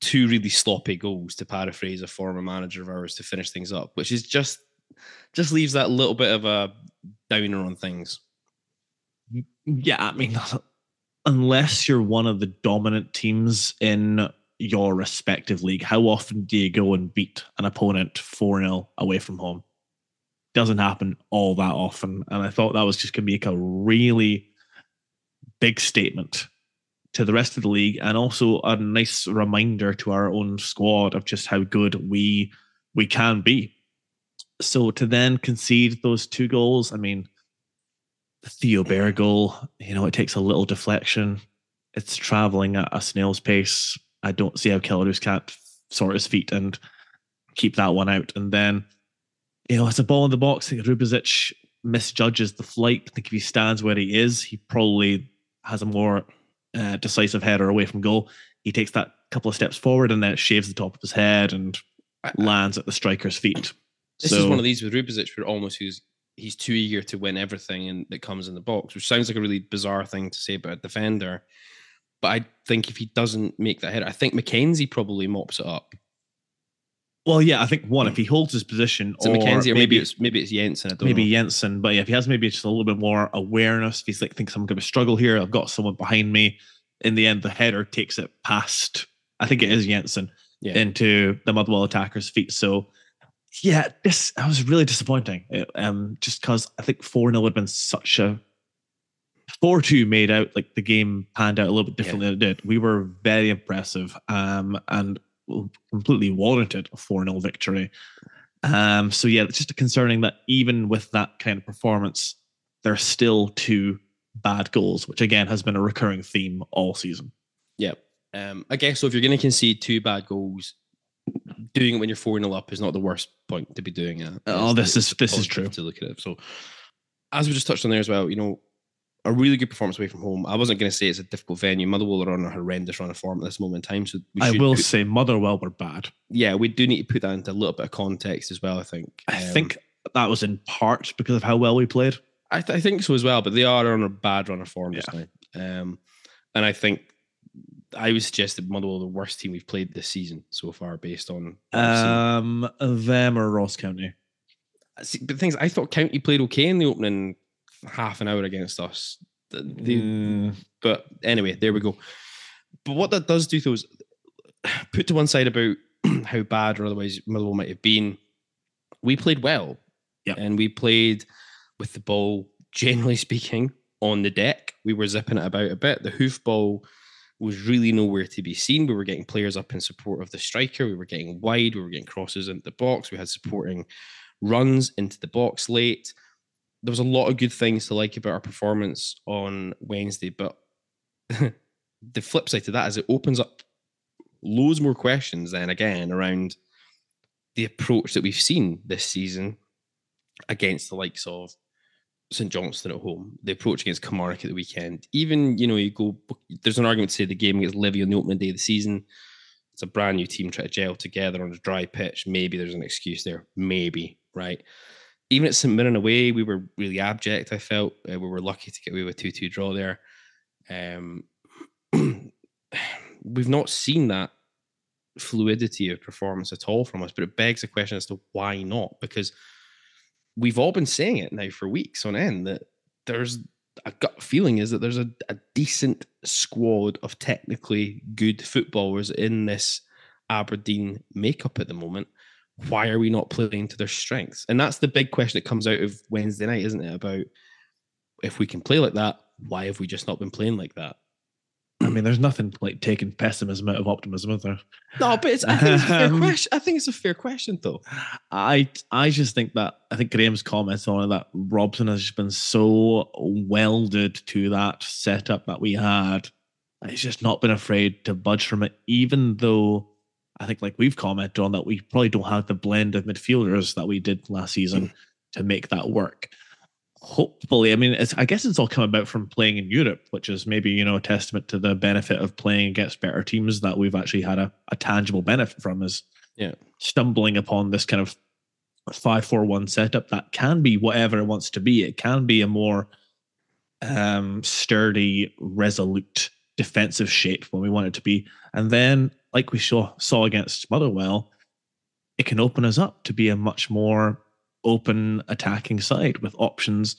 two really sloppy goals, to paraphrase a former manager of ours, to finish things up, which is just just leaves that little bit of a downer on things. Yeah, I mean, unless you're one of the dominant teams in your respective league, how often do you go and beat an opponent 4 0 away from home? Doesn't happen all that often. And I thought that was just going to make a really big statement to the rest of the league and also a nice reminder to our own squad of just how good we we can be. So to then concede those two goals, I mean, the Theo Bair goal, you know, it takes a little deflection. It's traveling at a snail's pace. I don't see how Kelle Roos can't sort his feet and keep that one out. And then, you know, it's a ball in the box. Think Rubezic misjudges the flight. I think if he stands where he is, he probably has a more uh, decisive header away from goal. He takes that couple of steps forward and then it shaves the top of his head and lands at the striker's feet. This So- is one of these with Rubezic where almost he's he's too eager to win everything and that comes in the box, which sounds like a really bizarre thing to say about a defender. But I think if he doesn't make that header, I think McKenzie probably mops it up. Well, yeah, I think one, if he holds his position, or McKenzie, or maybe, maybe it's maybe it's Jensen. I don't maybe know. Jensen, but yeah, if he has maybe just a little bit more awareness, if he's like thinks I'm going to struggle here, I've got someone behind me. In the end, the header takes it past. I think it is Jensen Yeah. into the Motherwell attacker's feet. So yeah, this I was really disappointing. It, um, just because I think four 0 would have been such a four two made out like the game panned out a little bit differently than it did. We were very impressive, um, and completely warranted a four 0 victory. Um, so yeah, it's just concerning that even with that kind of performance, there are still two bad goals, which again has been a recurring theme all season. Yeah. Um, I guess so. If you're going to concede two bad goals, doing it when you're four 0 up is not the worst point to be doing it. Oh, this is- this is true. To look at it. So, as we just touched on there as well, you know, a really good performance away from home. I wasn't going to say it's a difficult venue. Motherwell are on a horrendous run of form at this moment in time. So we I will put- say Motherwell were bad. yeah, we do need to put that into a little bit of context as well. I think. I Um, think that was in part because of how well we played. I, th- I think so as well, but they are on a bad run of form Yeah. just now. Um, and I think I would suggest that Motherwell are the worst team we've played this season so far, based on. what I've seen. Um, them or Ross County. See, but the thing is, I thought County played okay in the opening half an hour against us. Mm, but anyway, there we go. But what that does do, though, is put to one side about how bad or otherwise Motherwell might have been. We played well, Yeah. and we played with the ball, generally speaking, on the deck. We were zipping it about a bit. The hoof ball was really nowhere to be seen. We were getting players up in support of the striker. We were getting wide. We were getting crosses into the box. We had supporting runs into the box late. There was a lot of good things to like about our performance on Wednesday, but the flip side to that is it opens up loads more questions then again around the approach that we've seen this season against the likes of St Johnstone at home, the approach against Kilmarnock at the weekend. Even, you know, you go, there's an argument to say the game against Livy on the opening day of the season. It's a brand new team trying to gel together on a dry pitch. Maybe there's an excuse there. Maybe, right? Even at St Mirren away, we were really abject. I felt uh, we were lucky to get away with two two draw there. Um, we've not seen that fluidity of performance at all from us, but it begs the question as to why not? Because we've all been saying it now for weeks on end that there's a gut feeling is that there's a, a decent squad of technically good footballers in this Aberdeen makeup at the moment. Why are we not playing to their strengths? And that's the big question that comes out of Wednesday night, isn't it? About if we can play like that, why have we just not been playing like that? I mean, there's nothing like taking pessimism out of optimism, is there? No, but it's, I think it's a fair Um, question. I think it's a fair question, though. I I just think that I think Graham's comments on it that Robson has just been so welded to that setup that we had. He's just not been afraid to budge from it, even though I think like we've commented on that we probably don't have the blend of midfielders that we did last season to make that work. Hopefully, I mean, it's, I guess it's all come about from playing in Europe, which is maybe you know a testament to the benefit of playing against better teams that we've actually had a, a tangible benefit from. Is Yeah. stumbling upon this kind of five four one setup that can be whatever it wants to be. It can be a more um, sturdy, resolute defensive shape when we want it to be, and then like we saw saw against Motherwell, it can open us up to be a much more open attacking side with options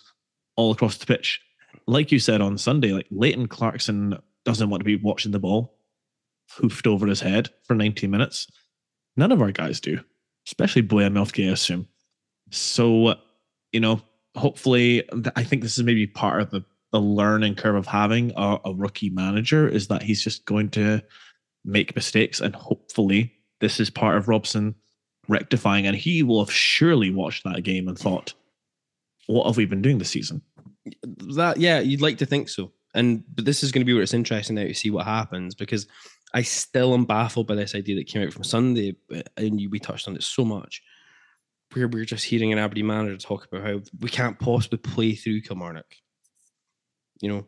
all across the pitch. Like you said on Sunday, like Leighton Clarkson doesn't want to be watching the ball hoofed over his head for 90 minutes. None of our guys do, especially Bojan Miovski, I assume. So, you know, hopefully, I think this is maybe part of the, the learning curve of having a, a rookie manager is that he's just going to make mistakes. And hopefully, this is part of Robson rectifying. And he will have surely watched that game and thought, what have we been doing this season? That yeah, you'd like to think so. And but this is going to be where it's interesting now to see what happens because I still am baffled by this idea that came out from Sunday, uh, and we touched on it so much. Where we're just hearing an Aberdeen manager talk about how we can't possibly play through Kilmarnock. You know,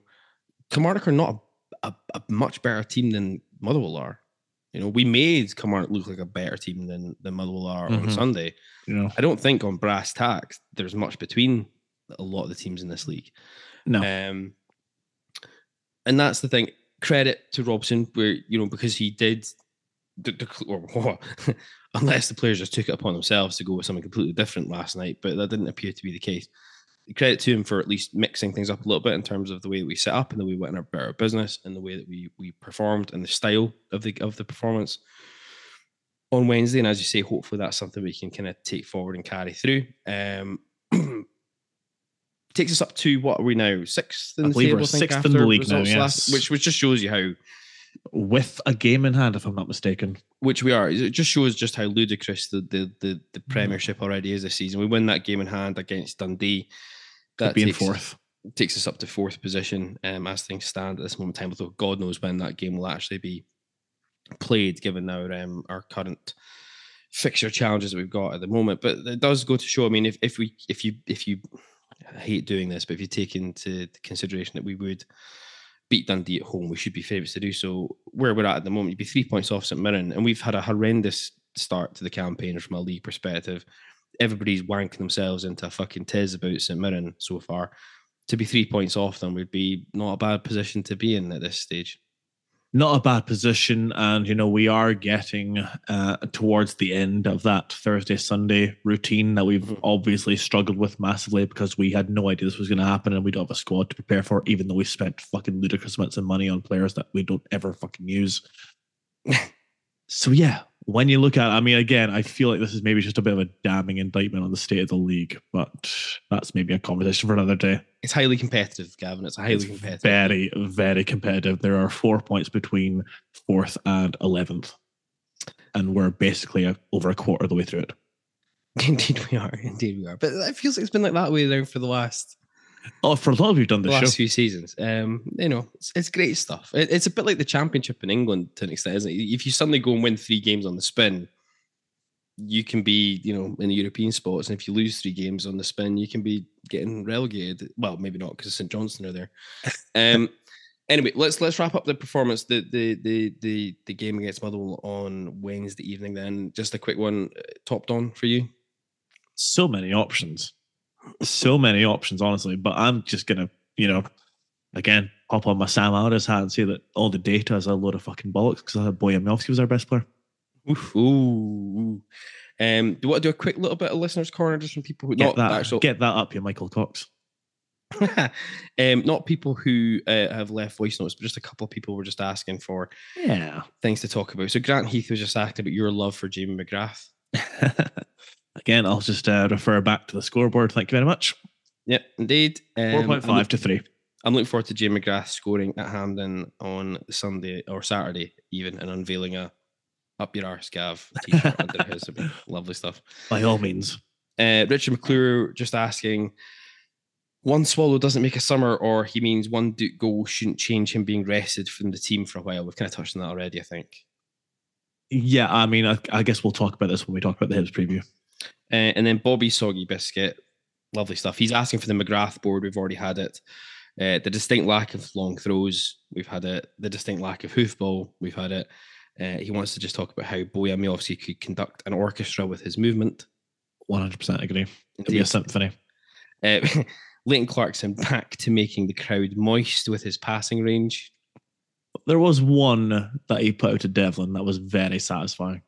Kilmarnock are not a, a, a much better team than Motherwell are. You know, we made Kilmarnock look like a better team than than Motherwell are on Mhm. Sunday. You know, I don't think on brass tacks there's much between a lot of the teams in this league. no. Um, and that's the thing. Credit to Robson, where you know because he did, the, the, or, unless the players just took it upon themselves to go with something completely different last night, but that didn't appear to be the case. Credit to him for at least mixing things up a little bit in terms of the way that we set up and the way we went about our business and the way that we we performed and the style of the of the performance on Wednesday. And as you say, hopefully that's something we can kind of take forward and carry through. Um, takes us up to what are we now? Sixth in I the table, we're sixth in the league now, yes. which which just shows you how With a game in hand, if I'm not mistaken. which we are. It just shows just how ludicrous the the the, the. Premiership already is this season. We win that game in hand against Dundee. That being takes, fourth. takes us up to fourth position um, as things stand at this moment in time. Although God knows when that game will actually be played, given our um, our current fixture challenges that we've got at the moment. But it does go to show. I mean, if if we if you if you I hate doing this, but if you take into consideration that we would beat Dundee at home, we should be favourites to do so. Where we're at at the moment, you'd be three points off St Mirren, and we've had a horrendous start to the campaign from a league perspective. Everybody's wanking themselves into a fucking tiz about St Mirren so far. To be three points off them would be not a bad position to be in at this stage. Not a bad position. And, you know, we are getting uh, towards the end of that Thursday, Sunday routine that we've Mhm. obviously struggled with massively because we had no idea this was going to happen and we don't have a squad to prepare for, it, even though we spent fucking ludicrous amounts of money on players that we don't ever fucking use. so, yeah, when you look at I mean, again, I feel like this is maybe just a bit of a damning indictment on the state of the league, but that's maybe a conversation for another day. It's highly competitive, Gavin. It's highly It's competitive. very, very competitive. There are four points between fourth and eleventh, and we're basically a, over a quarter of the way through it. Indeed, we are. Indeed, we are. But it feels like it's been like that way now for the last Oh, for a lot of you've done the the last show, few seasons. Um, you know, it's, it's great stuff. It, it's a bit like the championship in England to an extent, isn't it? If you suddenly go and win three games on the spin, you can be, you know, in the European spots, and if you lose three games on the spin, you can be getting relegated. Well, maybe not because St Johnstone are there. Um, anyway, let's let's wrap up the performance, the the the the the game against Motherwell on Wednesday evening. Then, just a quick one, uh, topped on for you. so many options. So many options, honestly. But I'm just gonna, you know, again, hop on my Sam Allardyce hat and say that all the data is a load of fucking bollocks because I thought Bojan Miovski was our best player. Oof, ooh. Um, do you want to do a quick little bit of listeners' corner just from people who Get not that, actual, get that up, you Michael Cox. um, not people who uh, have left voice notes, but just a couple of people were just asking for Yeah. things to talk about. So Grant Heath was just asking about your love for Jamie McGrath. Again, I'll just uh, refer back to the scoreboard. Thank you very much. Yep, indeed. Um, Four look- to three. I'm looking forward to Jamie McGrath scoring at Hampden on Sunday or Saturday, even, and unveiling a up your arse Gav t-shirt under his lovely stuff. By all means. Uh, Richard McClure just asking, one swallow doesn't make a summer, or he means one Duk goal shouldn't change him being rested from the team for a while. We've kind of touched on that already, I think. Yeah, I mean, I, I guess we'll talk about this when we talk about the Hibs preview. Uh, and then Bobby Soggy Biscuit, lovely stuff. He's asking for the McGrath board. We've already had it. Uh, the distinct lack of long throws, we've had it. The distinct lack of hoofball, we've had it. Uh, he wants to just talk about how Bojan Miovski could conduct an orchestra with his movement. 100% agree. It'll be a symphony. Uh, Leighton Clarkson back to making the crowd moist with his passing range. There was one that he put out to Devlin that was very satisfying.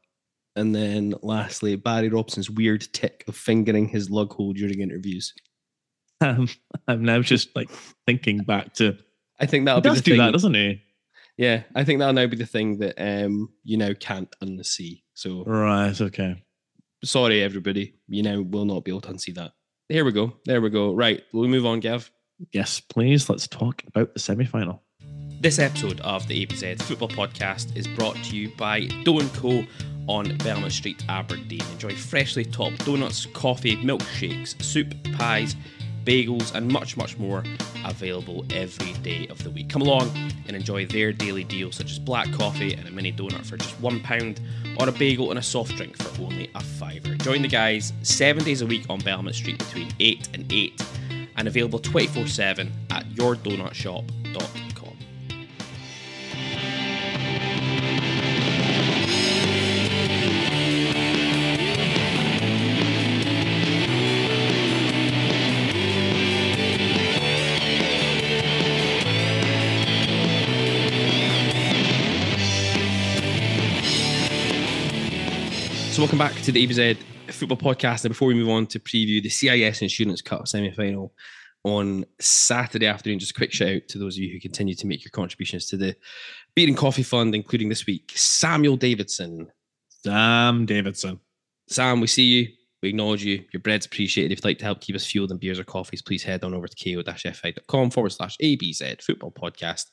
And then lastly, Barry Robson's weird tick of fingering his lug hole during interviews. Um, I'm now just like thinking back to. I think that'll be does the do thing. that, doesn't he? Yeah, I think that'll now be the thing that um you now can't unsee. So Right. Okay. sorry, everybody. You now will not be able to unsee that. Here we go. There we go. Right. Will we move on, Gav? Yes, please. Let's talk about the semi final. This episode of the ABZ Football Podcast is brought to you by Dough & Co. on Belmont Street, Aberdeen. Enjoy freshly topped donuts, coffee, milkshakes, soup, pies, bagels, and much, much more available every day of the week. Come along and enjoy their daily deals, such as black coffee and a mini donut for just £1, or a bagel and a soft drink for only a fiver. Join the guys seven days a week on Belmont Street between 8 and 8 and available 24 7 at yourdonutshop.com. welcome back to the ABZ Football Podcast. And before we move on to preview the CIS Insurance Cup semi final on Saturday afternoon, just a quick shout out to those of you who continue to make your contributions to the Beer and Coffee Fund, including this week Samuel Davidson. Sam Davidson. Sam, we see you. We acknowledge you. Your bread's appreciated. If you'd like to help keep us fueled in beers or coffees, please head on over to ko-fi.com forward slash ABZ Football Podcast.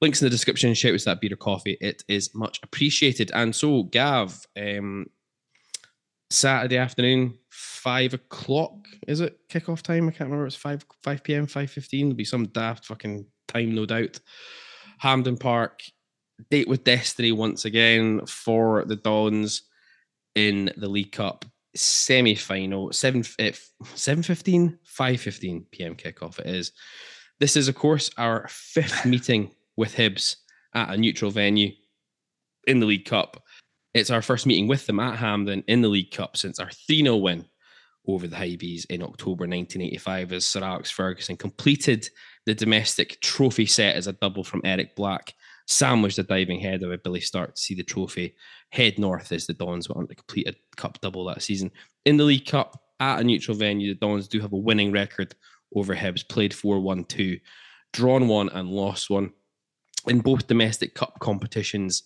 Links in the description. Shout out to that beer or coffee. It is much appreciated. And so, Gav, um, Saturday afternoon, five o'clock. Is it kickoff time? I can't remember. It's five five p.m. five fifteen. There'll be some daft fucking time, no doubt. Hampden Park, date with destiny once again for the Dons in the League Cup semi final. Seven eh, seven fifteen, five fifteen p.m. kickoff. It is. This is, of course, our fifth meeting with Hibs at a neutral venue in the League Cup. It's our first meeting with them at Hampden in the League Cup since our 3 0 win over the Hibees in October 1985 as Sir Alex Ferguson completed the domestic trophy set as a double from Eric Black, sandwiched a diving header with Billy Stark to see the trophy head north as the Dons went on to complete a cup double that season. In the League Cup at a neutral venue, the Dons do have a winning record over Hibs, played 4 1 2, drawn one and lost one. In both domestic cup competitions,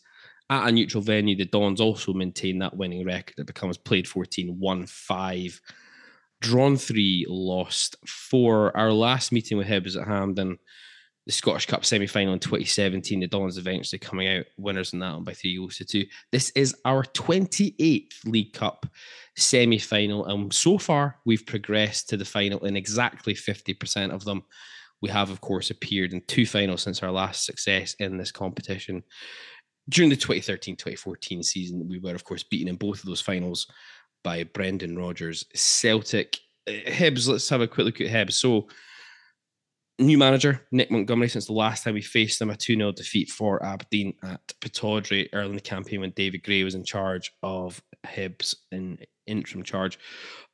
at a neutral venue, the Dons also maintain that winning record. It becomes played 14, 1 5, drawn 3, lost 4. Our last meeting with Hibs at Hampden, the Scottish Cup semi final in 2017, the Dons eventually coming out winners in that one by 3 goals to 2. This is our 28th League Cup semi final, and so far we've progressed to the final in exactly 50% of them. We have, of course, appeared in two finals since our last success in this competition during the 2013 2014 season, we were, of course, beaten in both of those finals by Brendan Rodgers. Celtic, uh, Hibs, let's have a quick look at Hibs. So, new manager, Nick Montgomery, since the last time we faced them, a 2 0 defeat for Aberdeen at Pittodrie early in the campaign when David Gray was in charge of Hibs in interim charge.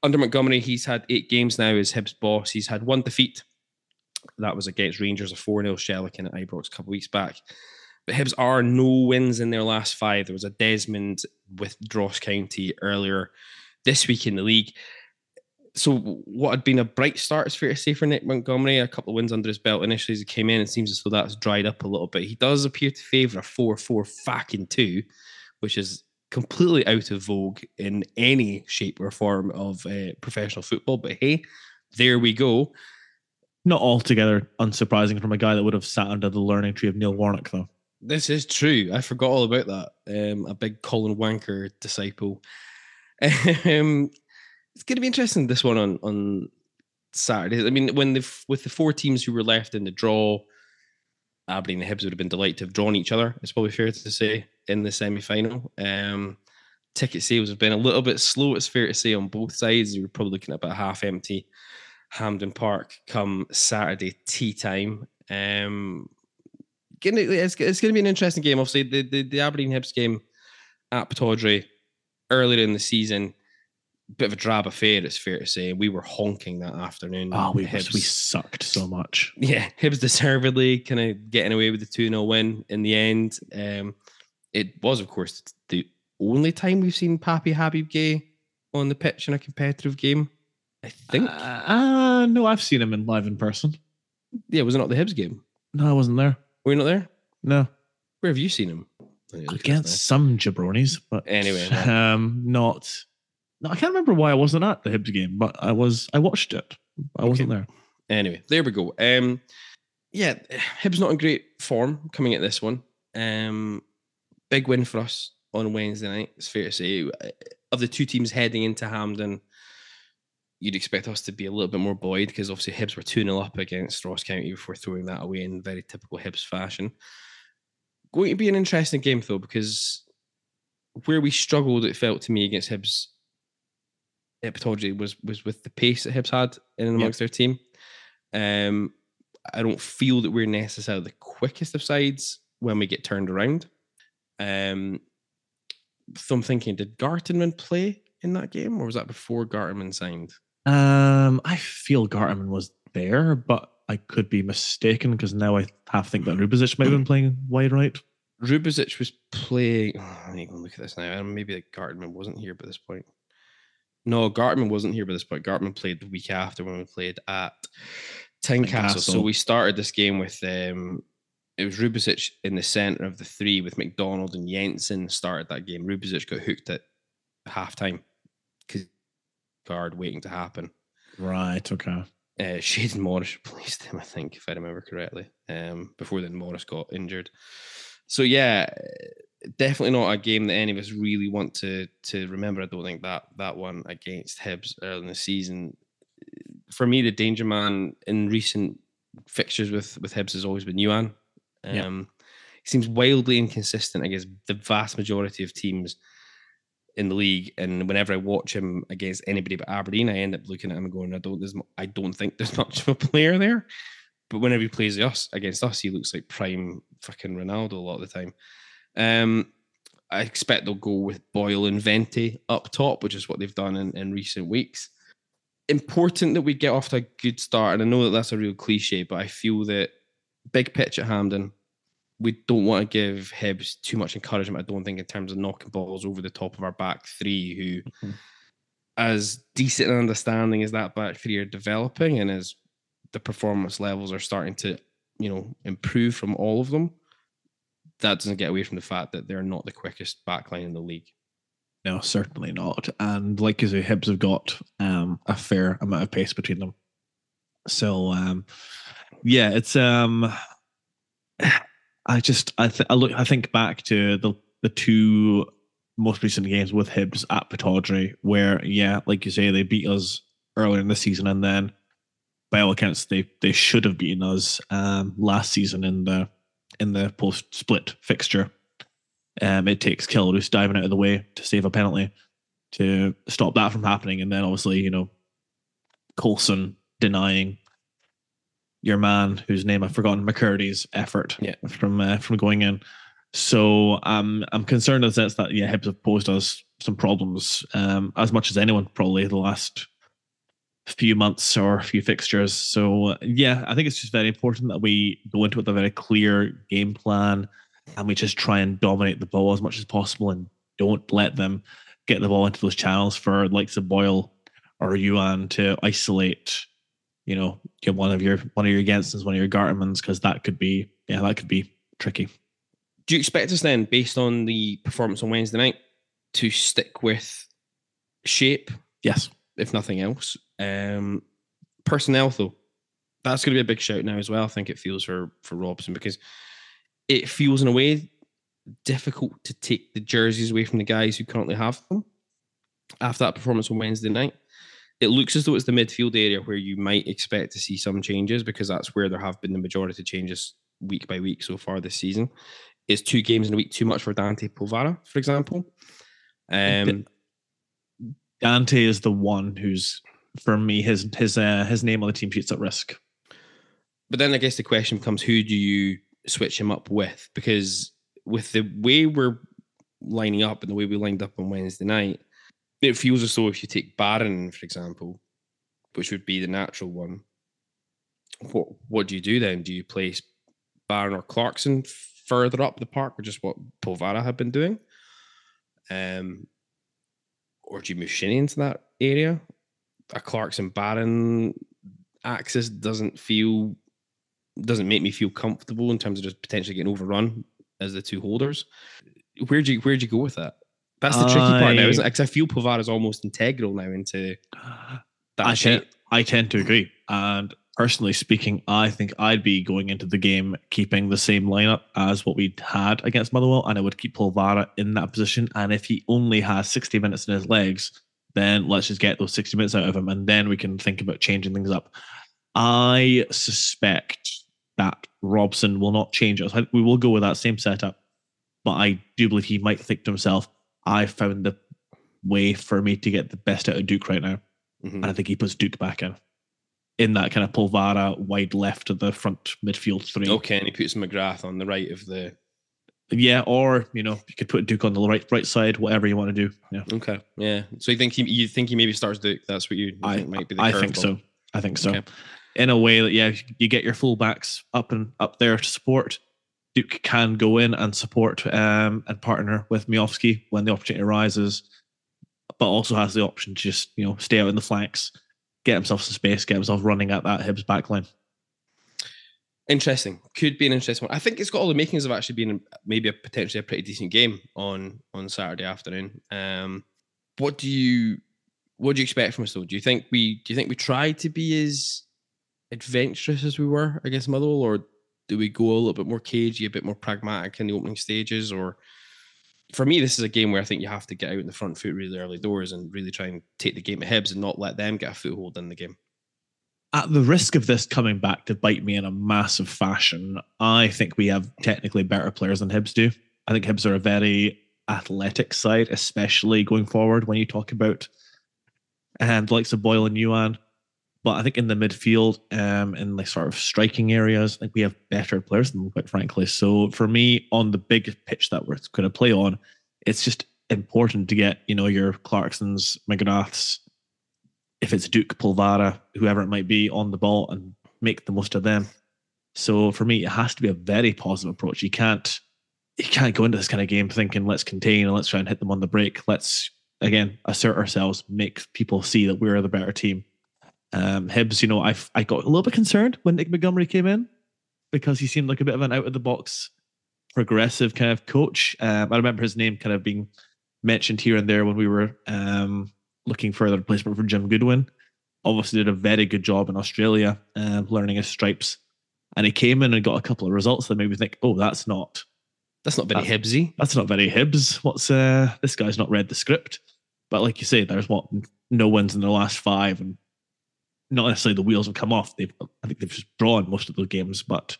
Under Montgomery, he's had eight games now as Hibs boss. He's had one defeat. That was against Rangers, a 4 0 Shellickin at Ibrox a couple of weeks back. Hibs are no wins in their last five. There was a Desmond with Ross County earlier this week in the league. So, what had been a bright start, is fair to say, for Nick Montgomery, a couple of wins under his belt initially as he came in. It seems as though that's dried up a little bit. He does appear to favour a 4 4 fucking 2, which is completely out of vogue in any shape or form of uh, professional football. But hey, there we go. Not altogether unsurprising from a guy that would have sat under the learning tree of Neil Warnock, though. This is true. I forgot all about that. Um, a big Colin Wanker disciple. Um, it's going to be interesting this one on on Saturday. I mean, when the with the four teams who were left in the draw, Aberdeen and Hibs would have been delighted to have drawn each other. It's probably fair to say in the semi final. Um, ticket sales have been a little bit slow. It's fair to say on both sides. You're probably looking at about half empty Hampden Park come Saturday tea time. Um, it's, it's going to be an interesting game. Obviously, the, the, the Aberdeen Hibs game at Pittodrie earlier in the season, bit of a drab affair, it's fair to say. We were honking that afternoon. Oh, we, Hibs, we sucked so much. Yeah, Hibs deservedly kind of getting away with the 2 0 win in the end. Um, it was, of course, the only time we've seen Papi Habib Gueye on the pitch in a competitive game. I think. Uh, uh, no, I've seen him in live in person. Yeah, was it not the Hibs game? No, I wasn't there. Were you not there? No. Where have you seen him? Against some jabronis, but anyway, um, not. No, I can't remember why I wasn't at the Hibs game, but I was. I watched it. I okay. wasn't there. Anyway, there we go. Um, yeah, Hibs not in great form coming at this one. Um, big win for us on Wednesday night. It's fair to say. Of the two teams heading into Hampden, you'd expect us to be a little bit more buoyed because obviously Hibs were 2 0 up against Ross County before throwing that away in very typical Hibs fashion. Going to be an interesting game though, because where we struggled, it felt to me against Hibs Pittodrie was was with the pace that Hibs had in and amongst yep. their team. Um, I don't feel that we're necessarily the quickest of sides when we get turned around. Um, so I'm thinking, did Gartenmann play in that game, or was that before Gartenmann signed? Um, I feel Gartenmann was there, but I could be mistaken because now I half think that Rubezic might have been playing wide right. Rubezic was playing. Oh, I need to look at this now. Maybe like Gartenmann wasn't here by this point. No, Gartenmann wasn't here by this point. Gartenmann played the week after when we played at Tynecastle. So we started this game with um, it was Rubezic in the center of the three with McDonald and Jensen started that game. Rubezic got hooked at halftime because guard waiting to happen. Right. Okay. Uh, Shayden Morris replaced him, I think, if I remember correctly. Um, before then, Morris got injured. So yeah, definitely not a game that any of us really want to to remember. I don't think that that one against Hibs early in the season. For me, the danger man in recent fixtures with with Hibs has always been Youan. Um, yeah. He seems wildly inconsistent against the vast majority of teams in the league. And whenever I watch him against anybody but Aberdeen, I end up looking at him and going, I don't, I don't think there's much of a player there. But whenever he plays us against us, he looks like prime fucking Ronaldo a lot of the time. Um, I expect they'll go with Boyle and Vente up top, which is what they've done in, in recent weeks. Important that we get off to a good start. And I know that that's a real cliche, but I feel that big pitch at Hampden, we don't want to give Hibs too much encouragement, I don't think, in terms of knocking balls over the top of our back three, who, mm-hmm. as decent an understanding as that back three are developing and as the performance levels are starting to, you know, improve from all of them, that doesn't get away from the fact that they're not the quickest backline in the league. No, certainly not. And like you say, Hibs have got um, a fair amount of pace between them. So um, yeah, it's um, I just I th- I look I think back to the the two most recent games with Hibs at Pittodrie, where yeah, like you say, they beat us earlier in the season, and then by all accounts, they they should have beaten us um, last season in the in the post split fixture. Um, it takes Kelle Roos diving out of the way to save a penalty to stop that from happening, and then obviously you know Coulson denying your man, whose name I've forgotten, McCurdy's effort yeah. from uh, from going in. So um, I'm concerned as sense that yeah, Hibs have posed us some problems um, as much as anyone probably the last few months or a few fixtures. So yeah, I think it's just very important that we go into it with a very clear game plan and we just try and dominate the ball as much as possible and don't let them get the ball into those channels for likes of Boyle or Youan to isolate, you know, get one of your one of your Jensens, one of your Gartenmanns, because that could be yeah, that could be tricky. Do you expect us then, based on the performance on Wednesday night, to stick with shape? Yes. If nothing else. Um, personnel though, that's going to be a big shout now as well. I think it feels for for Robson because it feels in a way difficult to take the jerseys away from the guys who currently have them after that performance on Wednesday night. It looks as though it's the midfield area where you might expect to see some changes because that's where there have been the majority of changes week by week so far this season. Is two games in a week too much for Dante Polvara, for example? Um, Dante is the one who's, for me, his his uh, his name on the team sheet's at risk. But then I guess the question becomes, who do you switch him up with? Because with the way we're lining up and the way we lined up on Wednesday night, it feels as though if you take Barron, for example, which would be the natural one, what what do you do then? Do you place Barron or Clarkson further up the park, or just what Polvara had been doing? Um, or do you move Shinnie into that area? A Clarkson Barron axis doesn't feel doesn't make me feel comfortable in terms of just potentially getting overrun as the two holders. Where'd you where'd you go with that? That's the tricky part now, isn't it? Because I feel Polvara is almost integral now into that I shape. tend, I tend to agree. And personally speaking, I think I'd be going into the game keeping the same lineup as what we had against Motherwell, and I would keep Polvara in that position. And if he only has 60 minutes in his legs, then let's just get those 60 minutes out of him, and then we can think about changing things up. I suspect that Robson will not change us. We will go with that same setup, but I do believe he might think to himself, I found the way for me to get the best out of Duk right now. Mhm. And I think he puts Duk back in. In that kind of Polvara wide left of the front midfield three. Okay, and he puts McGrath on the right of the. Yeah, or you know, you could put Duk on the right right side, whatever you want to do. Yeah. Okay, yeah. So you think he you think he maybe starts Duk? That's what you, you I think might be the I think curveball? so. I think so. Okay. In a way that yeah, you get your fullbacks up and up there to support. Duk can go in and support um, and partner with Miovski when the opportunity arises, but also has the option to just you know stay out in the flanks, get himself some space, get himself running at that Hibs backline. Interesting. Could be an interesting one. I think it's got all the makings of actually being maybe a potentially a pretty decent game on on Saturday afternoon. Um, what do you what do you expect from us though? Do you think we do you think we try to be as adventurous as we were against Motherwell, or do we go a little bit more cagey, a bit more pragmatic in the opening stages? Or for me, this is a game where I think you have to get out in the front foot really early doors and really try and take the game at Hibs and not let them get a foothold in the game. At the risk of this coming back to bite me in a massive fashion, I think we have technically better players than Hibs do. I think Hibs are a very athletic side, especially going forward when you talk about and likes of Boyle and Youan. But I think in the midfield, um, in the sort of striking areas, I think we have better players than them, quite frankly. So for me, on the big pitch that we're going to play on, it's just important to get you know your Clarksons, McGraths, if it's Duk, Polvara, whoever it might be, on the ball and make the most of them. So for me, it has to be a very positive approach. You can't you can't go into this kind of game thinking let's contain and let's try and hit them on the break. Let's again assert ourselves, make people see that we're the better team. Um, Hibs, you know, I I got a little bit concerned when Nick Montgomery came in because he seemed like a bit of an out of the box, progressive kind of coach. Um, I remember his name kind of being mentioned here and there when we were um, looking for a replacement for Jim Goodwin. Obviously, did a very good job in Australia, um, learning his stripes, and he came in and got a couple of results that made me think, oh, that's not That's not very That's- Hibsy. that's not very Hibs. What's uh this guy's not read the script. But like you say, there's what no wins in the last five, and not necessarily the wheels have come off. They've I think they've just drawn most of those games, but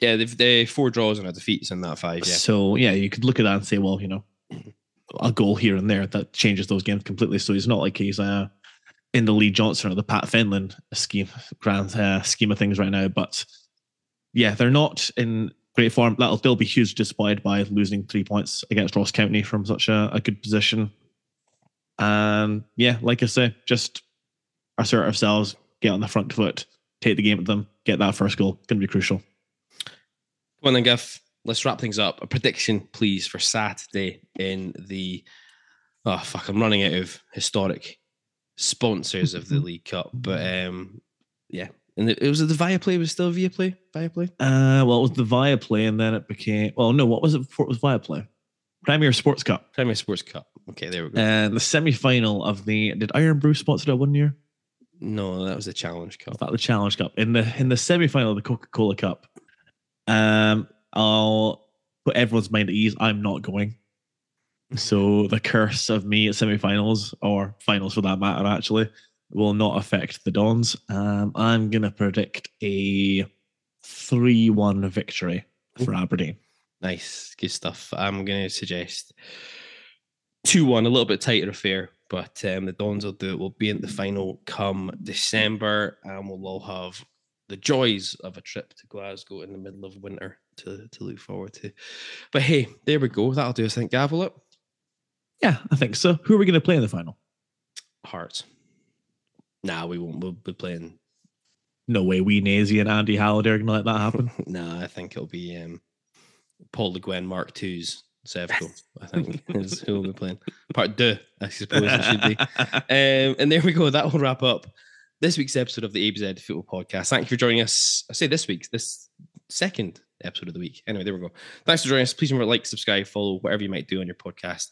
Yeah, they've they four draws and a defeats in that five. Yeah. so yeah, you could look at that and say, well, you know, a goal here and there that changes those games completely. So he's not like he's uh in the Lee Johnson or the Pat Fenlon scheme grand uh, scheme of things right now, but yeah, they're not in great form. That'll they'll be hugely disappointed by losing three points against Ross County from such a, a good position. And yeah, like I say, just assert ourselves, get on the front foot, take the game at them, get that first goal. Going to be crucial. Come on then, Giff. Let's wrap things up. A prediction, please, for Saturday in the. Oh fuck! I'm running out of historic sponsors of the League Cup, but um, yeah, and it, it was the Viaplay. It was still Viaplay. Viaplay. Uh, well, it was the Viaplay, and then it became. Well, no, what was it before it was Viaplay? Premier Sports Cup. Premier Sports Cup. Okay, there we go. And the semi final of the. Did Irn-Bru sponsor it one year? No, that was the Challenge Cup. That the Challenge Cup in the in the semi final of the Coca Cola Cup. Um, I'll put everyone's mind at ease. I'm not going. So the curse of me at semi-finals or finals for that matter actually will not affect the Dons. Um, I'm gonna predict a three-one victory for Aberdeen. Nice, good stuff. I'm going to suggest two one, a little bit tighter affair, but um, the Dons will do it. We'll be in the final come December, and we'll all have the joys of a trip to Glasgow in the middle of winter to to look forward to. But hey, there we go. That'll do us. I think gavel it. Yeah, I think so. Who are we gonna play in the final? Hearts. Nah, we won't. We'll be playing. No way, we Nazy and Andy Halliday are gonna let that happen. Nah, I think it'll be um, Paul Le Guen Mark II's Sevco. I think is who we'll be playing. Part deux, I suppose it should be. Um, and there we go. That will wrap up this week's episode of the ABZ Football Podcast. Thank you for joining us. I say this week's this second episode of the week. Anyway, there we go. Thanks for joining us. Please remember to like, subscribe, follow, whatever you might do on your podcast.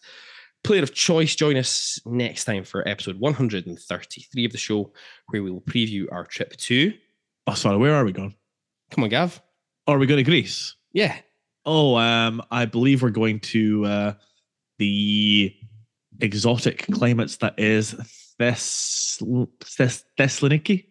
Player of choice, join us next time for episode 133 of the show, where we will preview our trip to. oh, sorry, where are we going? Come on, Gav. Are we going to Greece? Yeah. Oh, um, I believe we're going to uh, the exotic climates that is Thess- Thess- Thessaloniki.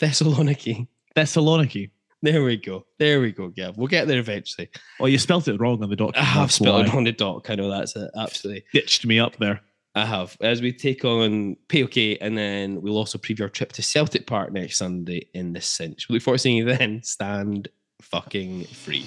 Thessaloniki. Thessaloniki. There we go. There we go, Gav. We'll get there eventually. Oh, you spelt it wrong on the dock. I have spelled it on the doc. I know that's it. Absolutely. Ditched me up there. I have. As we take on PAOK, and then we'll also preview our trip to Celtic Park next Sunday in the cinch. We look forward to seeing you then. Stand fucking free.